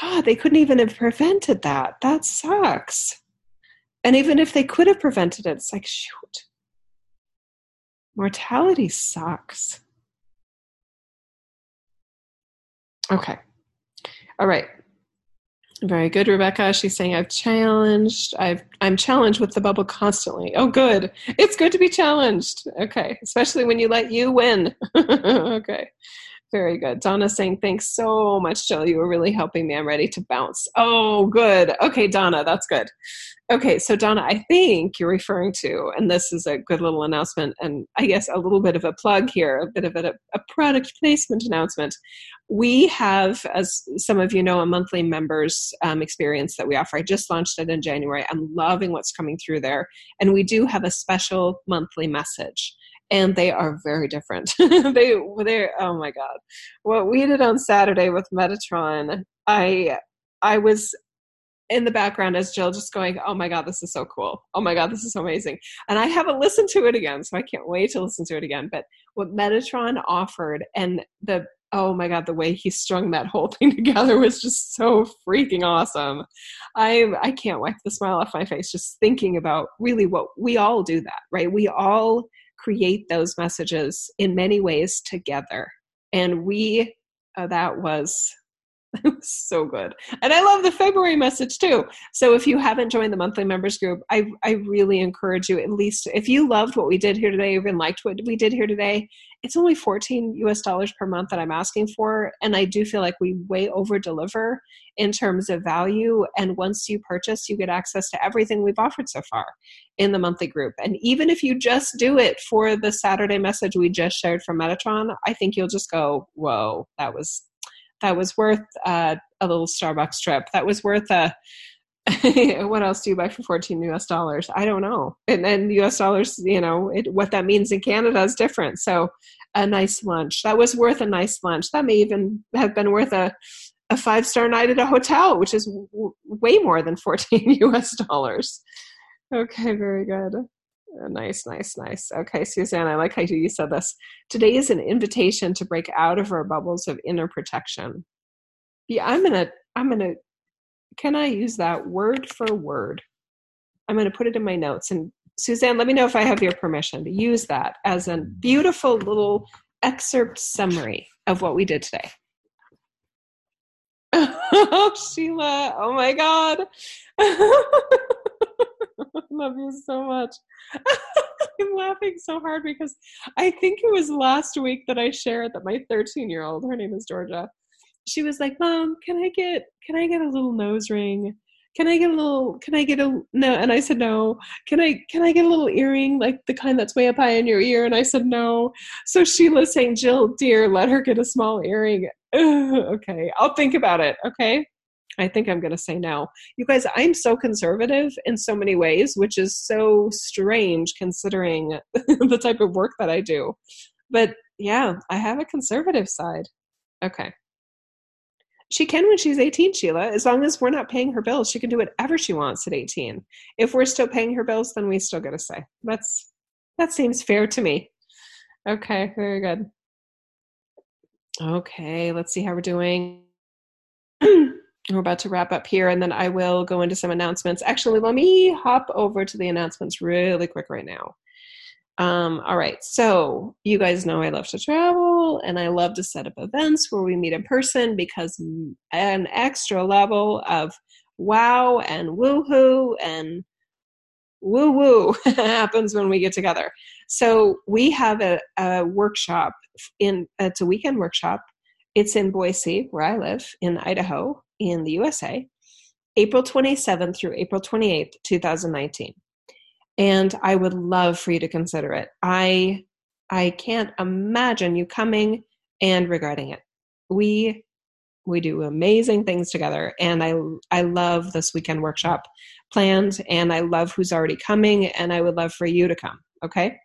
God, they couldn't even have prevented that. That sucks. And even if they could have prevented it, it's like, shoot. Mortality sucks. Okay. All right. Very good, Rebecca. She's saying I've challenged. I've I'm challenged with the bubble constantly. Oh, good. It's good to be challenged. Okay, especially when you let you win. okay, very good. Donna saying thanks so much, Jill. You were really helping me. I'm ready to bounce. Oh, good. Okay, Donna, that's good. Okay, so Donna, I think you're referring to, and this is a good little announcement, and I guess a little bit of a plug here, a bit of a, a product placement announcement. We have, as some of you know, a monthly members um, experience that we offer. I just launched it in January. I'm loving what's coming through there, and we do have a special monthly message and they are very different. they they oh my god. What we did on Saturday with Metatron, I I was in the background as Jill just going, Oh my God, this is so cool. Oh my God, this is so amazing. And I haven't listened to it again, so I can't wait to listen to it again. But what Metatron offered and the oh my god the way he strung that whole thing together was just so freaking awesome i i can't wipe the smile off my face just thinking about really what we all do that right we all create those messages in many ways together. And we uh, that was it was so good. And I love the February message too. So if you haven't joined the monthly members group, I, I really encourage you, at least if you loved what we did here today, even liked what we did here today, it's only 14 US dollars per month that I'm asking for. And I do feel like we way over deliver in terms of value. And once you purchase, you get access to everything we've offered so far in the monthly group. And even if you just do it for the Saturday message we just shared from Metatron, I think you'll just go, whoa, that was that was worth uh, a little Starbucks trip. That was worth a what else do you buy for 14 US dollars? I don't know. And then US dollars, you know, it, what that means in Canada is different. So a nice lunch. That was worth a nice lunch. That may even have been worth a, a five star night at a hotel, which is w- way more than 14 US dollars. Okay, very good. Uh, nice, nice, nice. Okay, Suzanne, I like how you said this. Today is an invitation to break out of our bubbles of inner protection. Yeah, I'm gonna, I'm gonna, can I use that word for word? I'm gonna put it in my notes and Suzanne, let me know if I have your permission to use that as a beautiful little excerpt summary of what we did today. oh, Sheila. Oh my God. Love you so much. I'm laughing so hard because I think it was last week that I shared that my 13 year old, her name is Georgia, she was like, Mom, can I get can I get a little nose ring? Can I get a little can I get a no and I said no. Can I can I get a little earring like the kind that's way up high in your ear? And I said no. So Sheila's saying, Jill, dear, let her get a small earring. okay, I'll think about it. Okay. I think I'm going to say no. You guys, I'm so conservative in so many ways, which is so strange considering the type of work that I do. But yeah, I have a conservative side. Okay. She can when she's 18, Sheila. As long as we're not paying her bills, she can do whatever she wants at 18. If we're still paying her bills, then we still get a say. That's that seems fair to me. Okay, very good. Okay, let's see how we're doing. we're about to wrap up here, and then I will go into some announcements. Actually, let me hop over to the announcements really quick right now. Um, all right, so you guys know I love to travel and I love to set up events where we meet in person because an extra level of wow and woohoo and woo woo happens when we get together. So we have a, a workshop in it's a weekend workshop. It's in Boise, where I live in Idaho, in the USA, April 27th through April 28th, 2019 and I would love for you to consider it. I I can't imagine you coming and regretting it. We we do amazing things together and I I love this weekend workshop planned and I love who's already coming and I would love for you to come, okay?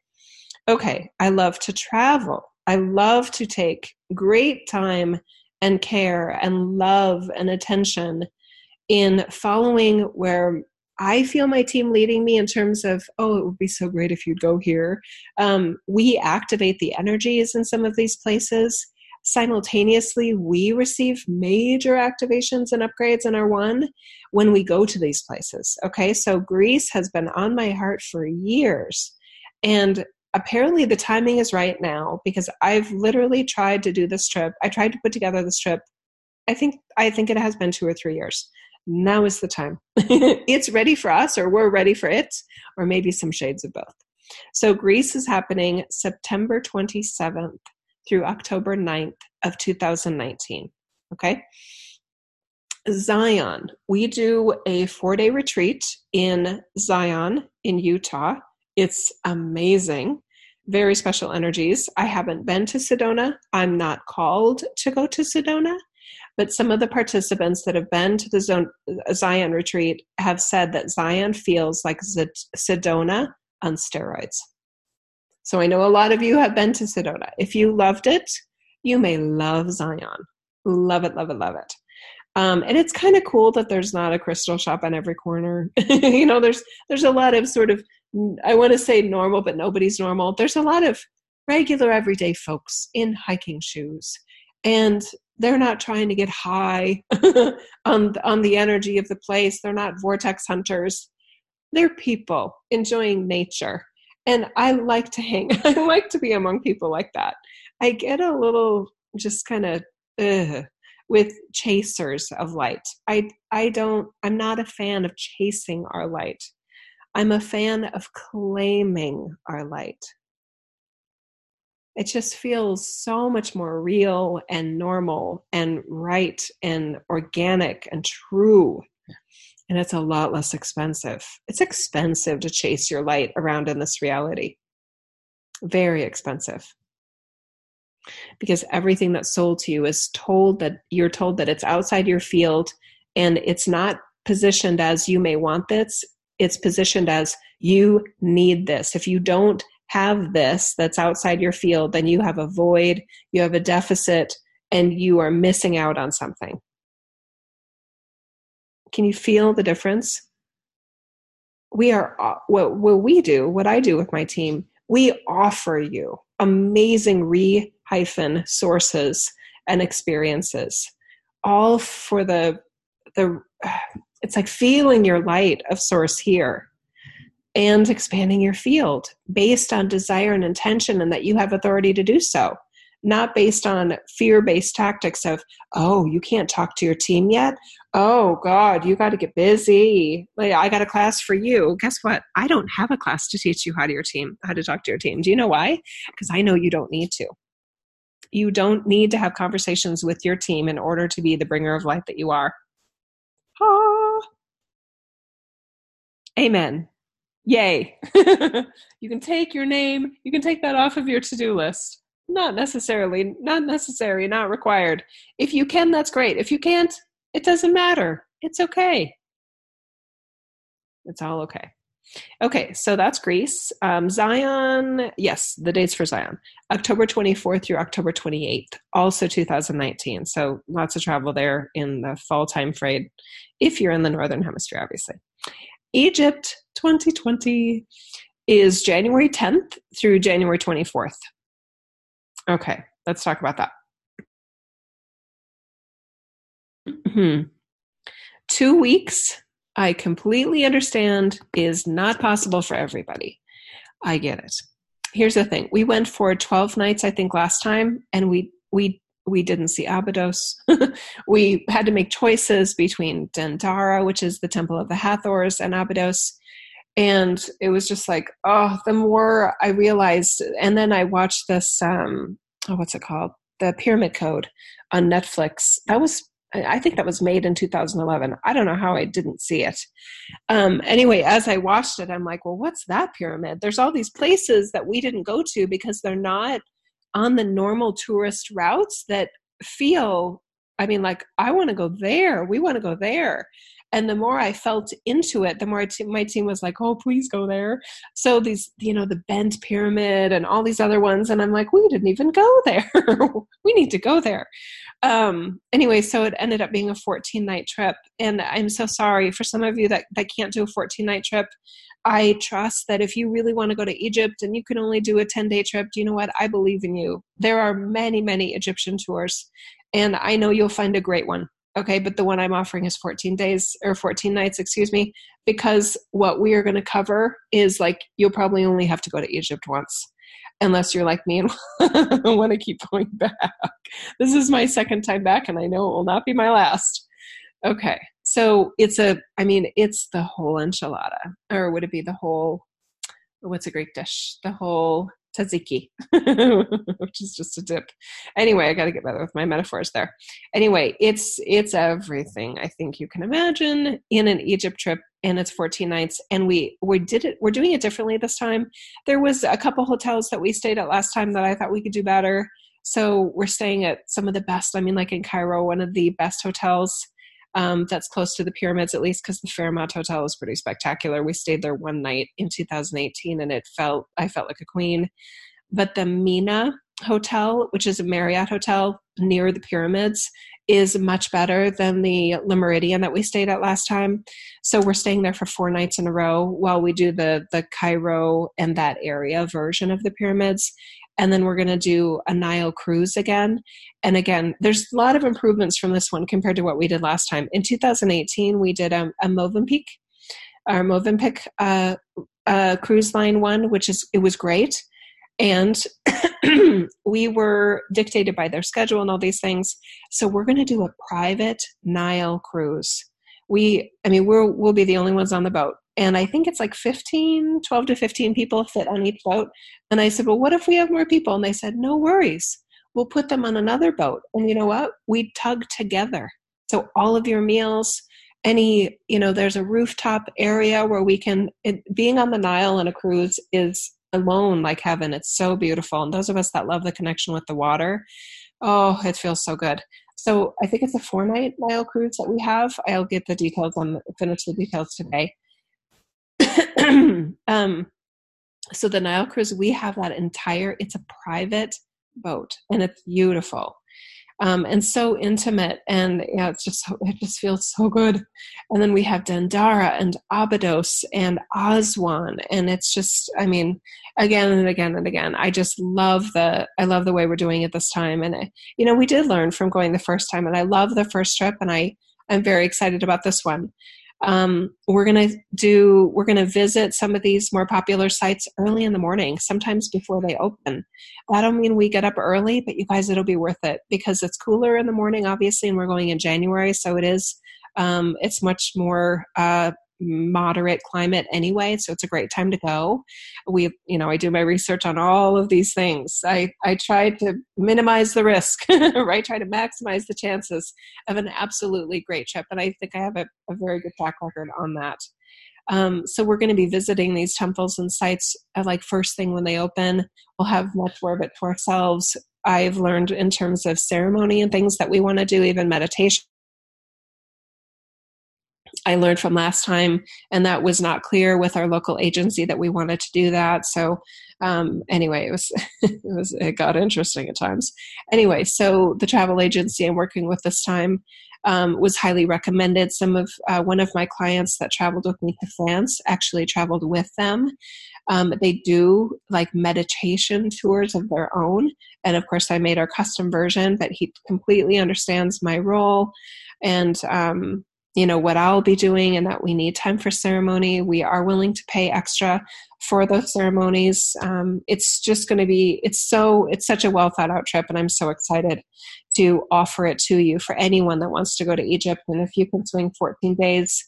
Okay, I love to travel. I love to take great time and care and love and attention in following where I feel my team leading me in terms of, oh, it would be so great if you'd go here. Um, we activate the energies in some of these places. Simultaneously, we receive major activations and upgrades in our one when we go to these places. Okay, so Greece has been on my heart for years. And apparently, the timing is right now because I've literally tried to do this trip. I tried to put together this trip. I think I think it has been two or three years now is the time. it's ready for us, or we're ready for it, or maybe some shades of both. So, Greece is happening September 27th through October 9th of 2019. Okay. Zion, we do a four day retreat in Zion in Utah. It's amazing. Very special energies. I haven't been to Sedona. I'm not called to go to Sedona. But some of the participants that have been to the Zion retreat have said that Zion feels like Sedona on steroids. So I know a lot of you have been to Sedona. If you loved it, you may love Zion. Love it, love it, love it. Um, and it's kind of cool that there's not a crystal shop on every corner. you know, there's there's a lot of sort of I want to say normal, but nobody's normal. There's a lot of regular everyday folks in hiking shoes and they're not trying to get high on on the energy of the place. They're not vortex hunters. They're people enjoying nature and i like to hang i like to be among people like that. I get a little just kind of with chasers of light. I i don't i'm not a fan of chasing our light i'm a fan of claiming our light it just feels so much more real and normal and right and organic and true. And it's a lot less expensive. It's expensive to chase your light around in this reality. Very expensive. Because everything that's sold to you is told that you're told that it's outside your field and it's not positioned as you may want this. It's positioned as you need this. If you don't have this that's outside your field, then you have a void, you have a deficit, and you are missing out on something. Can you feel the difference? We are, uh, what, what we do, what I do with my team, we offer you amazing re hyphen sources and experiences, all for the, the, it's like feeling your light of source here and expanding your field based on desire and intention and that you have authority to do so not based on fear-based tactics of oh you can't talk to your team yet? Oh god you got to get busy. Like i got a class for you. Guess what? I don't have a class to teach you how to your team how to talk to your team. Do you know why? Because i know you don't need to. You don't need to have conversations with your team in order to be the bringer of light that you are amen. Yay. You can take your name. You can take that off of your to-do list. Not necessarily not necessary not required. If you can that's great. If you can't it doesn't matter. It's okay. It's all okay. Okay so that's greece. Um, zion yes the dates for zion. October 24th through october 28th also 2019 so lots of travel there in the fall time frame if you're in the northern hemisphere obviously Egypt 2020 is January 10th through January 24th. Okay, let's talk about that. Hmm. Two weeks, I completely understand, is not possible for everybody. I get it. Here's the thing: we went for 12 nights, I think, last time, and we we we didn't see Abydos. we had to make choices between Dendara, which is the temple of the Hathors, and Abydos. And it was just like, oh, the more I realized, and then I watched this, um, oh, what's it called? The Pyramid Code on Netflix. That was, I think that was made in 2011. I don't know how I didn't see it. Um, anyway, as I watched it, I'm like, well, what's that pyramid? There's all these places that we didn't go to because they're not on the normal tourist routes that feel i mean like i want to go there we want to go there and the more i felt into it the more my team was like oh please go there so these you know the bent pyramid and all these other ones and i'm like we didn't even go there we need to go there um anyway so it ended up being a 14 night trip and i'm so sorry for some of you that that can't do a 14 night trip I trust that if you really want to go to Egypt and you can only do a 10 day trip, do you know what? I believe in you. There are many, many Egyptian tours, and I know you'll find a great one. Okay, but the one I'm offering is 14 days or 14 nights, excuse me, because what we are going to cover is like you'll probably only have to go to Egypt once unless you're like me and want to keep going back. This is my second time back, and I know it will not be my last. Okay, so it's a, I mean, it's the whole enchilada, or would it be the whole, what's a Greek dish? The whole tzatziki, which is just a dip. Anyway, I got to get better with my metaphors there. Anyway, it's it's everything I think you can imagine in an Egypt trip, and it's 14 nights. And we we did it. We're doing it differently this time. There was a couple hotels that we stayed at last time that I thought we could do better. So we're staying at some of the best. I mean, like in Cairo, one of the best hotels um, that's close to the pyramids, at least because the Fairmont Hotel is pretty spectacular. We stayed there one night in 2018, and it felt I felt like a queen. But the Mina Hotel, which is a Marriott hotel near the pyramids, is much better than the Le Méridien that we stayed at last time. So we're staying there for four nights in a row while we do the the Cairo and that area version of the pyramids and then we're going to do a Nile cruise again. And again, there's a lot of improvements from this one compared to what we did last time. In 2018, we did a, a Movenpick, our Movenpick uh, uh, cruise line one, which is it was great, and we were dictated by their schedule and all these things. So we're going to do a private Nile cruise. We, I mean, we'll we'll be the only ones on the boat and I think it's like 15, 12 to 15 people fit on each boat. And I said, Well, what if we have more people? And they said, No worries. We'll put them on another boat. And you know what? We tug together. So all of your meals, any, you know, there's a rooftop area where we can, it, being on the Nile on a cruise is alone like heaven. It's so beautiful. And those of us that love the connection with the water, oh, it feels so good. So I think it's a four night Nile cruise that we have. I'll get the details on, finish the details today. um, so the Nile cruise, we have that entire. It's a private boat, and it's beautiful. Um, and so intimate and yeah it's just it just feels so good and then we have dendara and abydos and aswan and it's just i mean again and again and again i just love the i love the way we're doing it this time and you know we did learn from going the first time and i love the first trip and i i'm very excited about this one Um, we're going to do, we're going to visit some of these more popular sites early in the morning, sometimes before they open. I don't mean we get up early, but you guys, it'll be worth it because it's cooler in the morning, obviously, and we're going in January. So it is, um, it's much more, uh, moderate climate anyway so it's a great time to go. We you know i do my research on all of these things. I i try to minimize the risk right try to maximize the chances of an absolutely great trip and i think i have a, a very good track record on that. Um, so we're going to be visiting these temples and sites uh, like first thing when they open. We'll have much more of it to ourselves. I've learned in terms of ceremony and things that we want to do even meditation I learned from last time, and that was not clear with our local agency that we wanted to do that. So, um, anyway, it was it was it got interesting at times. Anyway, so the travel agency I'm working with this time um, was highly recommended. Some of uh, one of my clients that traveled with me to France actually traveled with them. Um, they do like meditation tours of their own, and of course, I made our custom version. But he completely understands my role, and um, you know what I'll be doing and that we need time for ceremony. We are willing to pay extra for those ceremonies. Um, it's just going to be it's so it's such a well thought out trip, and I'm so excited to offer it to you for anyone that wants to go to Egypt. And if you can swing 14 days,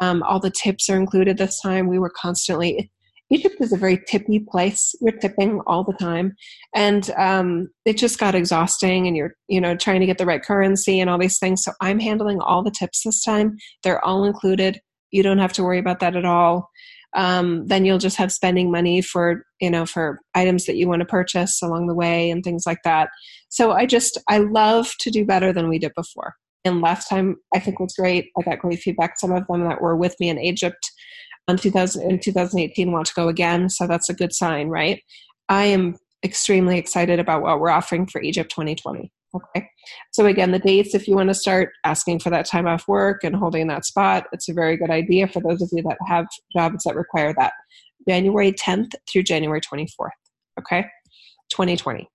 um, all the tips are included this time. We were constantly Egypt is a very tippy place. You're tipping all the time, and um, it just got exhausting. And you're, you know, trying to get the right currency and all these things. So I'm handling all the tips this time. They're all included. You don't have to worry about that at all. Um, then you'll just have spending money for, you know, for items that you want to purchase along the way and things like that. So I just I love to do better than we did before. And last time I think was great. I got great feedback. Some of them that were with me in Egypt in 2000 in 2018 want to go again so that's a good sign right i am extremely excited about what we're offering for egypt 2020 okay so again the dates if you want to start asking for that time off work and holding that spot it's a very good idea for those of you that have jobs that require that january 10th through january 24th okay 2020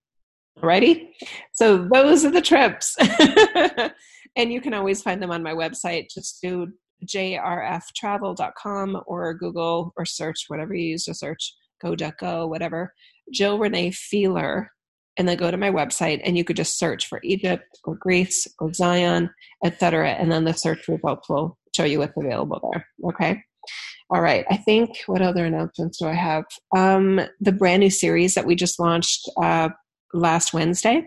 Alrighty? So those are the trips. and you can always find them on my website. Just do jrftravel.com or Google or search whatever you use to search, go, whatever, Jill Renee Feeler, and then go to my website and you could just search for Egypt or Greece or Zion, etc. And then the search results will show you what's available there. Okay. All right. I think what other announcements do I have? Um, the brand new series that we just launched uh, last Wednesday.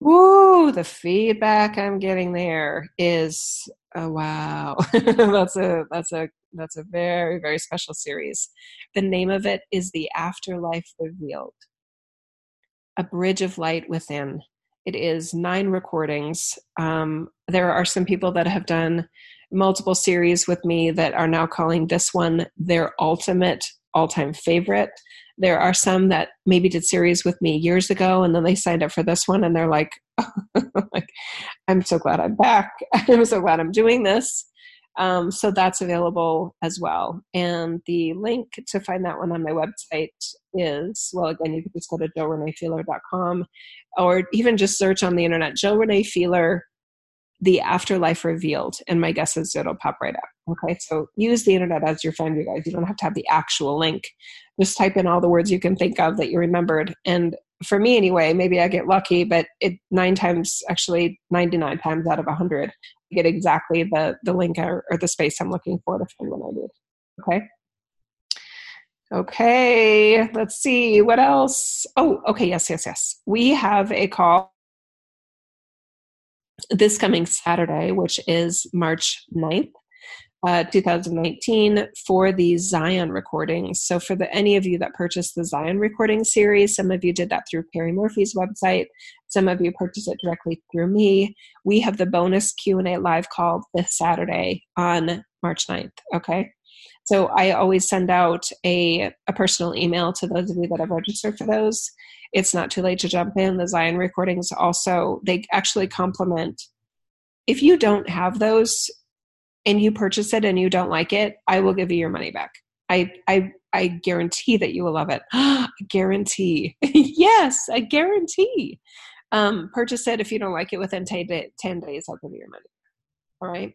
Woo, the feedback I'm getting there is Oh wow, that's a that's a that's a very very special series. The name of it is The Afterlife Revealed. A Bridge of Light Within. It is nine recordings. Um, there are some people that have done multiple series with me that are now calling this one their ultimate all-time favorite there are some that maybe did series with me years ago and then they signed up for this one and they're like, like i'm so glad i'm back. I'm so glad i'm doing this. Um, so that's available as well. And the link to find that one on my website is well again you can just go to jillreneefeeler.com or even just search on the internet jill renee feeler the afterlife revealed and my guess is it'll pop right up. Okay so use the internet as your friend you guys. You don't have to have the actual link. Just type in all the words you can think of that you remembered. And for me anyway maybe i get lucky but it nine times actually 99 times out of 100 I get exactly the the link or, or the space i'm looking for to find what i need. Okay? Okay let's see. What else? Oh okay yes yes yes. We have a call this coming Saturday, which is March 9th, uh, 2019, for the Zion recordings. So, for the, any of you that purchased the Zion recording series, some of you did that through Perry Murphy's website. Some of you purchased it directly through me. We have the bonus Q and A live call this Saturday on March 9th. Okay. So I always send out a, a personal email to those of you that have registered for those it's not too late to jump in. The Zion recordings also, they actually complement. If you don't have those and you purchase it and you don't like it, I will give you your money back. I, I, I guarantee that you will love it. guarantee. yes, I guarantee. Um, purchase it if you don't like it within 10, 10 days, I'll give you your money. All right.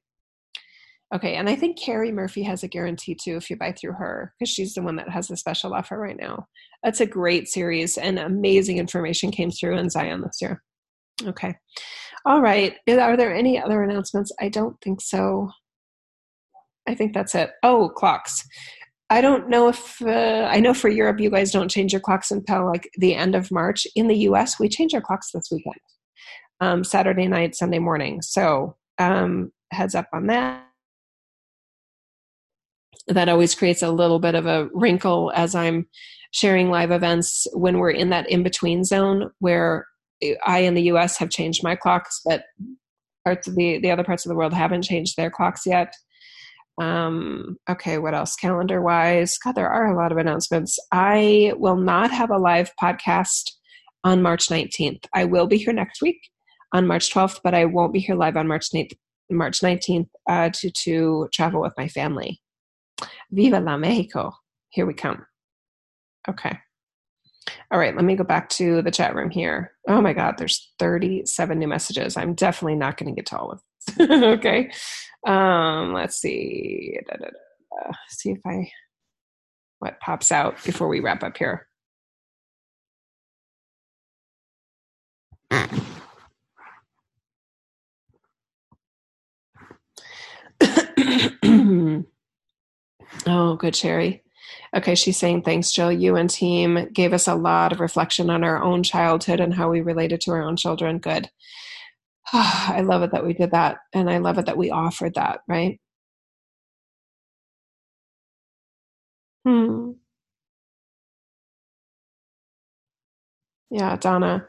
Okay, and I think Carrie Murphy has a guarantee too if you buy through her because she's the one that has the special offer right now. That's a great series and amazing information came through in Zion this year. Okay. All right. Are there any other announcements? I don't think so. I think that's it. Oh, clocks. I don't know if uh, I know for Europe you guys don't change your clocks until like the end of March. In the US, we change our clocks this weekend, um, Saturday night, Sunday morning. So um, heads up on that. That always creates a little bit of a wrinkle as I'm sharing live events when we're in that in between zone where I in the US have changed my clocks, but parts of the, the other parts of the world haven't changed their clocks yet. Um, okay, what else? Calendar wise, God, there are a lot of announcements. I will not have a live podcast on March 19th. I will be here next week on March 12th, but I won't be here live on March 19th, March 19th uh, to, to travel with my family. Viva la Mexico. Here we come. Okay. All right, let me go back to the chat room here. Oh my God, there's 37 new messages. I'm definitely not going to get to all of them. okay. Um, let's see. Da, da, da, see if I what pops out before we wrap up here. Oh, good, Sherry. Okay, she's saying, thanks, Jill. You and team gave us a lot of reflection on our own childhood and how we related to our own children. Good. I love it that we did that. And I love it that we offered that, right? Hmm. Yeah, Donna.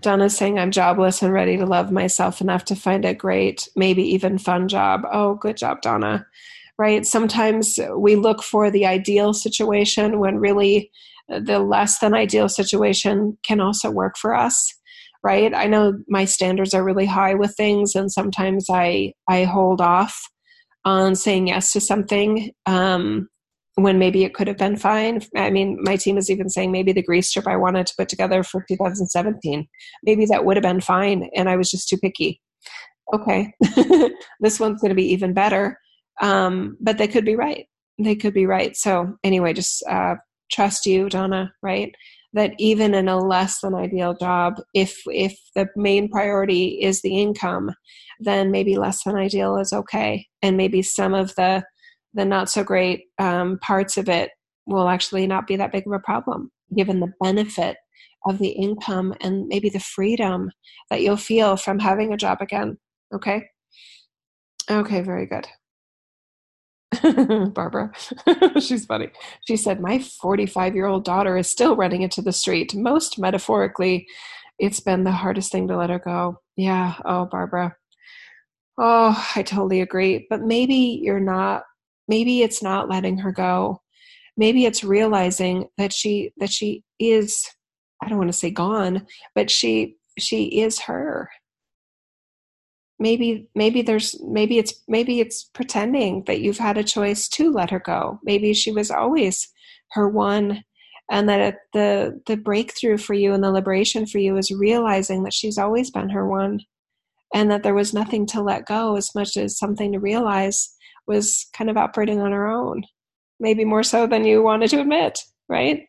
Donna's saying I'm jobless and ready to love myself enough to find a great, maybe even fun job. Oh, good job, Donna. Right? Sometimes we look for the ideal situation when really the less than ideal situation can also work for us right? I know my standards are really high with things and sometimes i i hold off on saying yes to something um, when maybe it could have been fine. I mean my team is even saying maybe the greece trip i wanted to put together for 2017 maybe that would have been fine and i was just too picky. Okay this one's going to be even better um, but they could be right. They could be right. So anyway just uh, trust you donna right? That even in a less than ideal job if if the main priority is the income then maybe less than ideal is okay. And maybe some of the the not so great um, parts of it will actually not be that big of a problem given the benefit of the income and maybe the freedom that you'll feel from having a job again okay? Okay very good Barbara. She's funny. She said, My 45 year old daughter is still running into the street. Most metaphorically, it's been the hardest thing to let her go. Yeah. Oh, Barbara. Oh, I totally agree. But maybe you're not, maybe it's not letting her go. Maybe it's realizing that she, that she is, I don't want to say gone, but she, she is her maybe maybe there's maybe it's maybe it's pretending that you've had a choice to let her go. Maybe she was always her one and that the the breakthrough for you and the liberation for you is realizing that she's always been her one and that there was nothing to let go as much as something to realize was kind of operating on her own. Maybe more so than you wanted to admit right?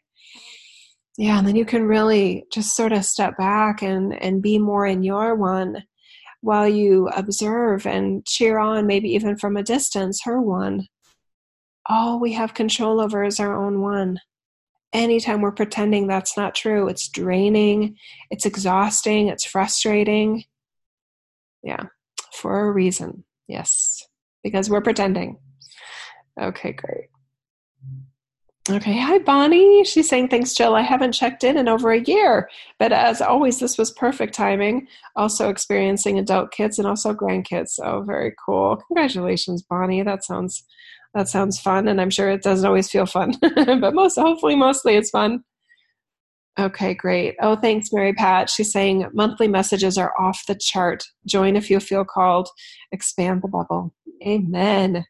Yeah and then you can really just sort of step back and and be more in your one while you observe and cheer on, maybe even from a distance, her one. All we have control over is our own one. Anytime we're pretending that's not true, it's draining, it's exhausting, it's frustrating. Yeah, for a reason. Yes, because we're pretending. Okay, great. Okay, hi Bonnie. She's saying, Thanks, Jill. I haven't checked in in over a year, but as always, this was perfect timing. Also, experiencing adult kids and also grandkids. So very cool. Congratulations, Bonnie. That sounds that sounds fun, and I'm sure it doesn't always feel fun, but most hopefully, mostly it's fun. Okay, great. Oh, thanks, Mary Pat. She's saying monthly messages are off the chart. Join if you feel called. Expand the bubble. Amen.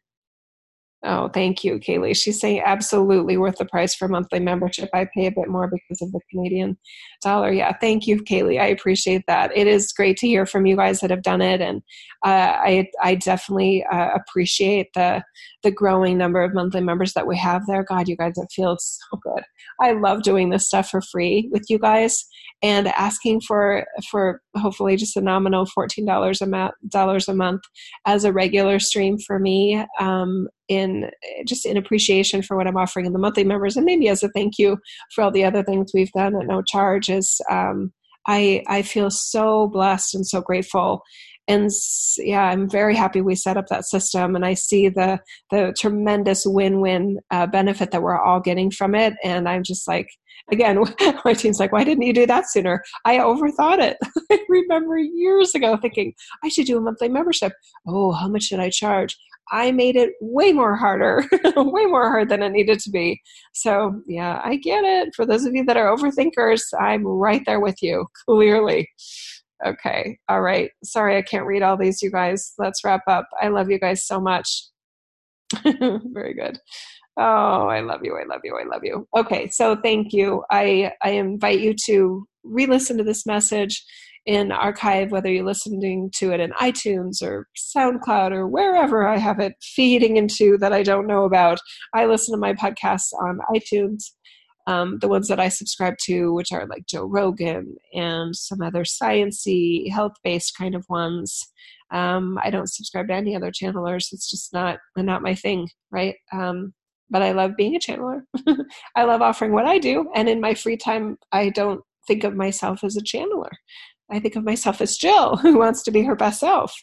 Oh, thank you, Kaylee. She's saying absolutely worth the price for monthly membership. I pay a bit more because of the Canadian dollar. Yeah, thank you, Kaylee. I appreciate that. It is great to hear from you guys that have done it, and uh, I I definitely uh, appreciate the the growing number of monthly members that we have there. God, you guys, it feels so good. I love doing this stuff for free with you guys and asking for for hopefully just a nominal fourteen dollars a month dollars a month as a regular stream for me. Um, in just in appreciation for what I'm offering in the monthly members, and maybe as a thank you for all the other things we've done at no charge. Is um, I I feel so blessed and so grateful, and yeah, I'm very happy we set up that system, and I see the the tremendous win win uh, benefit that we're all getting from it, and I'm just like again, my team's like, why didn't you do that sooner? I overthought it. I remember years ago thinking I should do a monthly membership. Oh, how much should I charge? I made it way more harder, way more hard than it needed to be. So, yeah, I get it. For those of you that are overthinkers, I'm right there with you, clearly. Okay, all right. Sorry, I can't read all these, you guys. Let's wrap up. I love you guys so much. Very good. Oh, I love you. I love you. I love you. Okay, so thank you. I I invite you to re-listen to this message in archive, whether you're listening to it in iTunes or SoundCloud or wherever I have it feeding into that I don't know about. I listen to my podcasts on iTunes. Um, the ones that I subscribe to, which are like Joe Rogan and some other sciency, health-based kind of ones. Um, I don't subscribe to any other channelers. It's just not not my thing, right? Um, but I love being a channeler. I love offering what I do, and in my free time, I don't think of myself as a channeler. I think of myself as Jill, who wants to be her best self.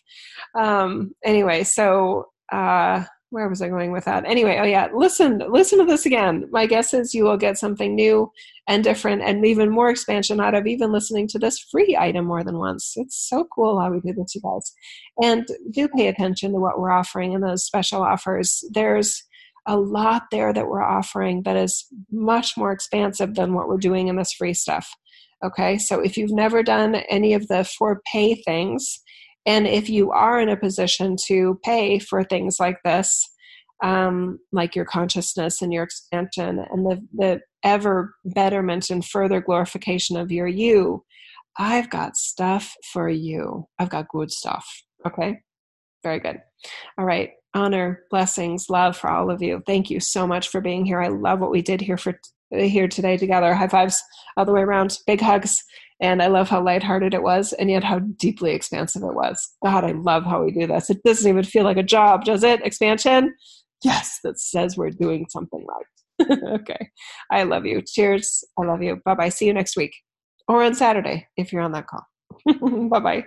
Um, anyway, so uh, where was I going with that? Anyway, oh yeah, listen, listen to this again. My guess is you will get something new and different, and even more expansion out of even listening to this free item more than once. It's so cool how we do this, you guys. And do pay attention to what we're offering in those special offers. There's a lot there that we're offering that is much more expansive than what we're doing in this free stuff. Okay, so if you've never done any of the for pay things, and if you are in a position to pay for things like this, um, like your consciousness and your expansion and the, the ever betterment and further glorification of your you, I've got stuff for you. I've got good stuff. Okay, very good. All right, honor, blessings, love for all of you. Thank you so much for being here. I love what we did here for here today together. High fives all the way around, big hugs. And I love how lighthearted it was, and yet how deeply expansive it was. God, I love how we do this. It doesn't even feel like a job, does it? Expansion? Yes, that says we're doing something right. okay. I love you. Cheers. I love you. Bye bye. See you next week or on Saturday if you're on that call. bye bye.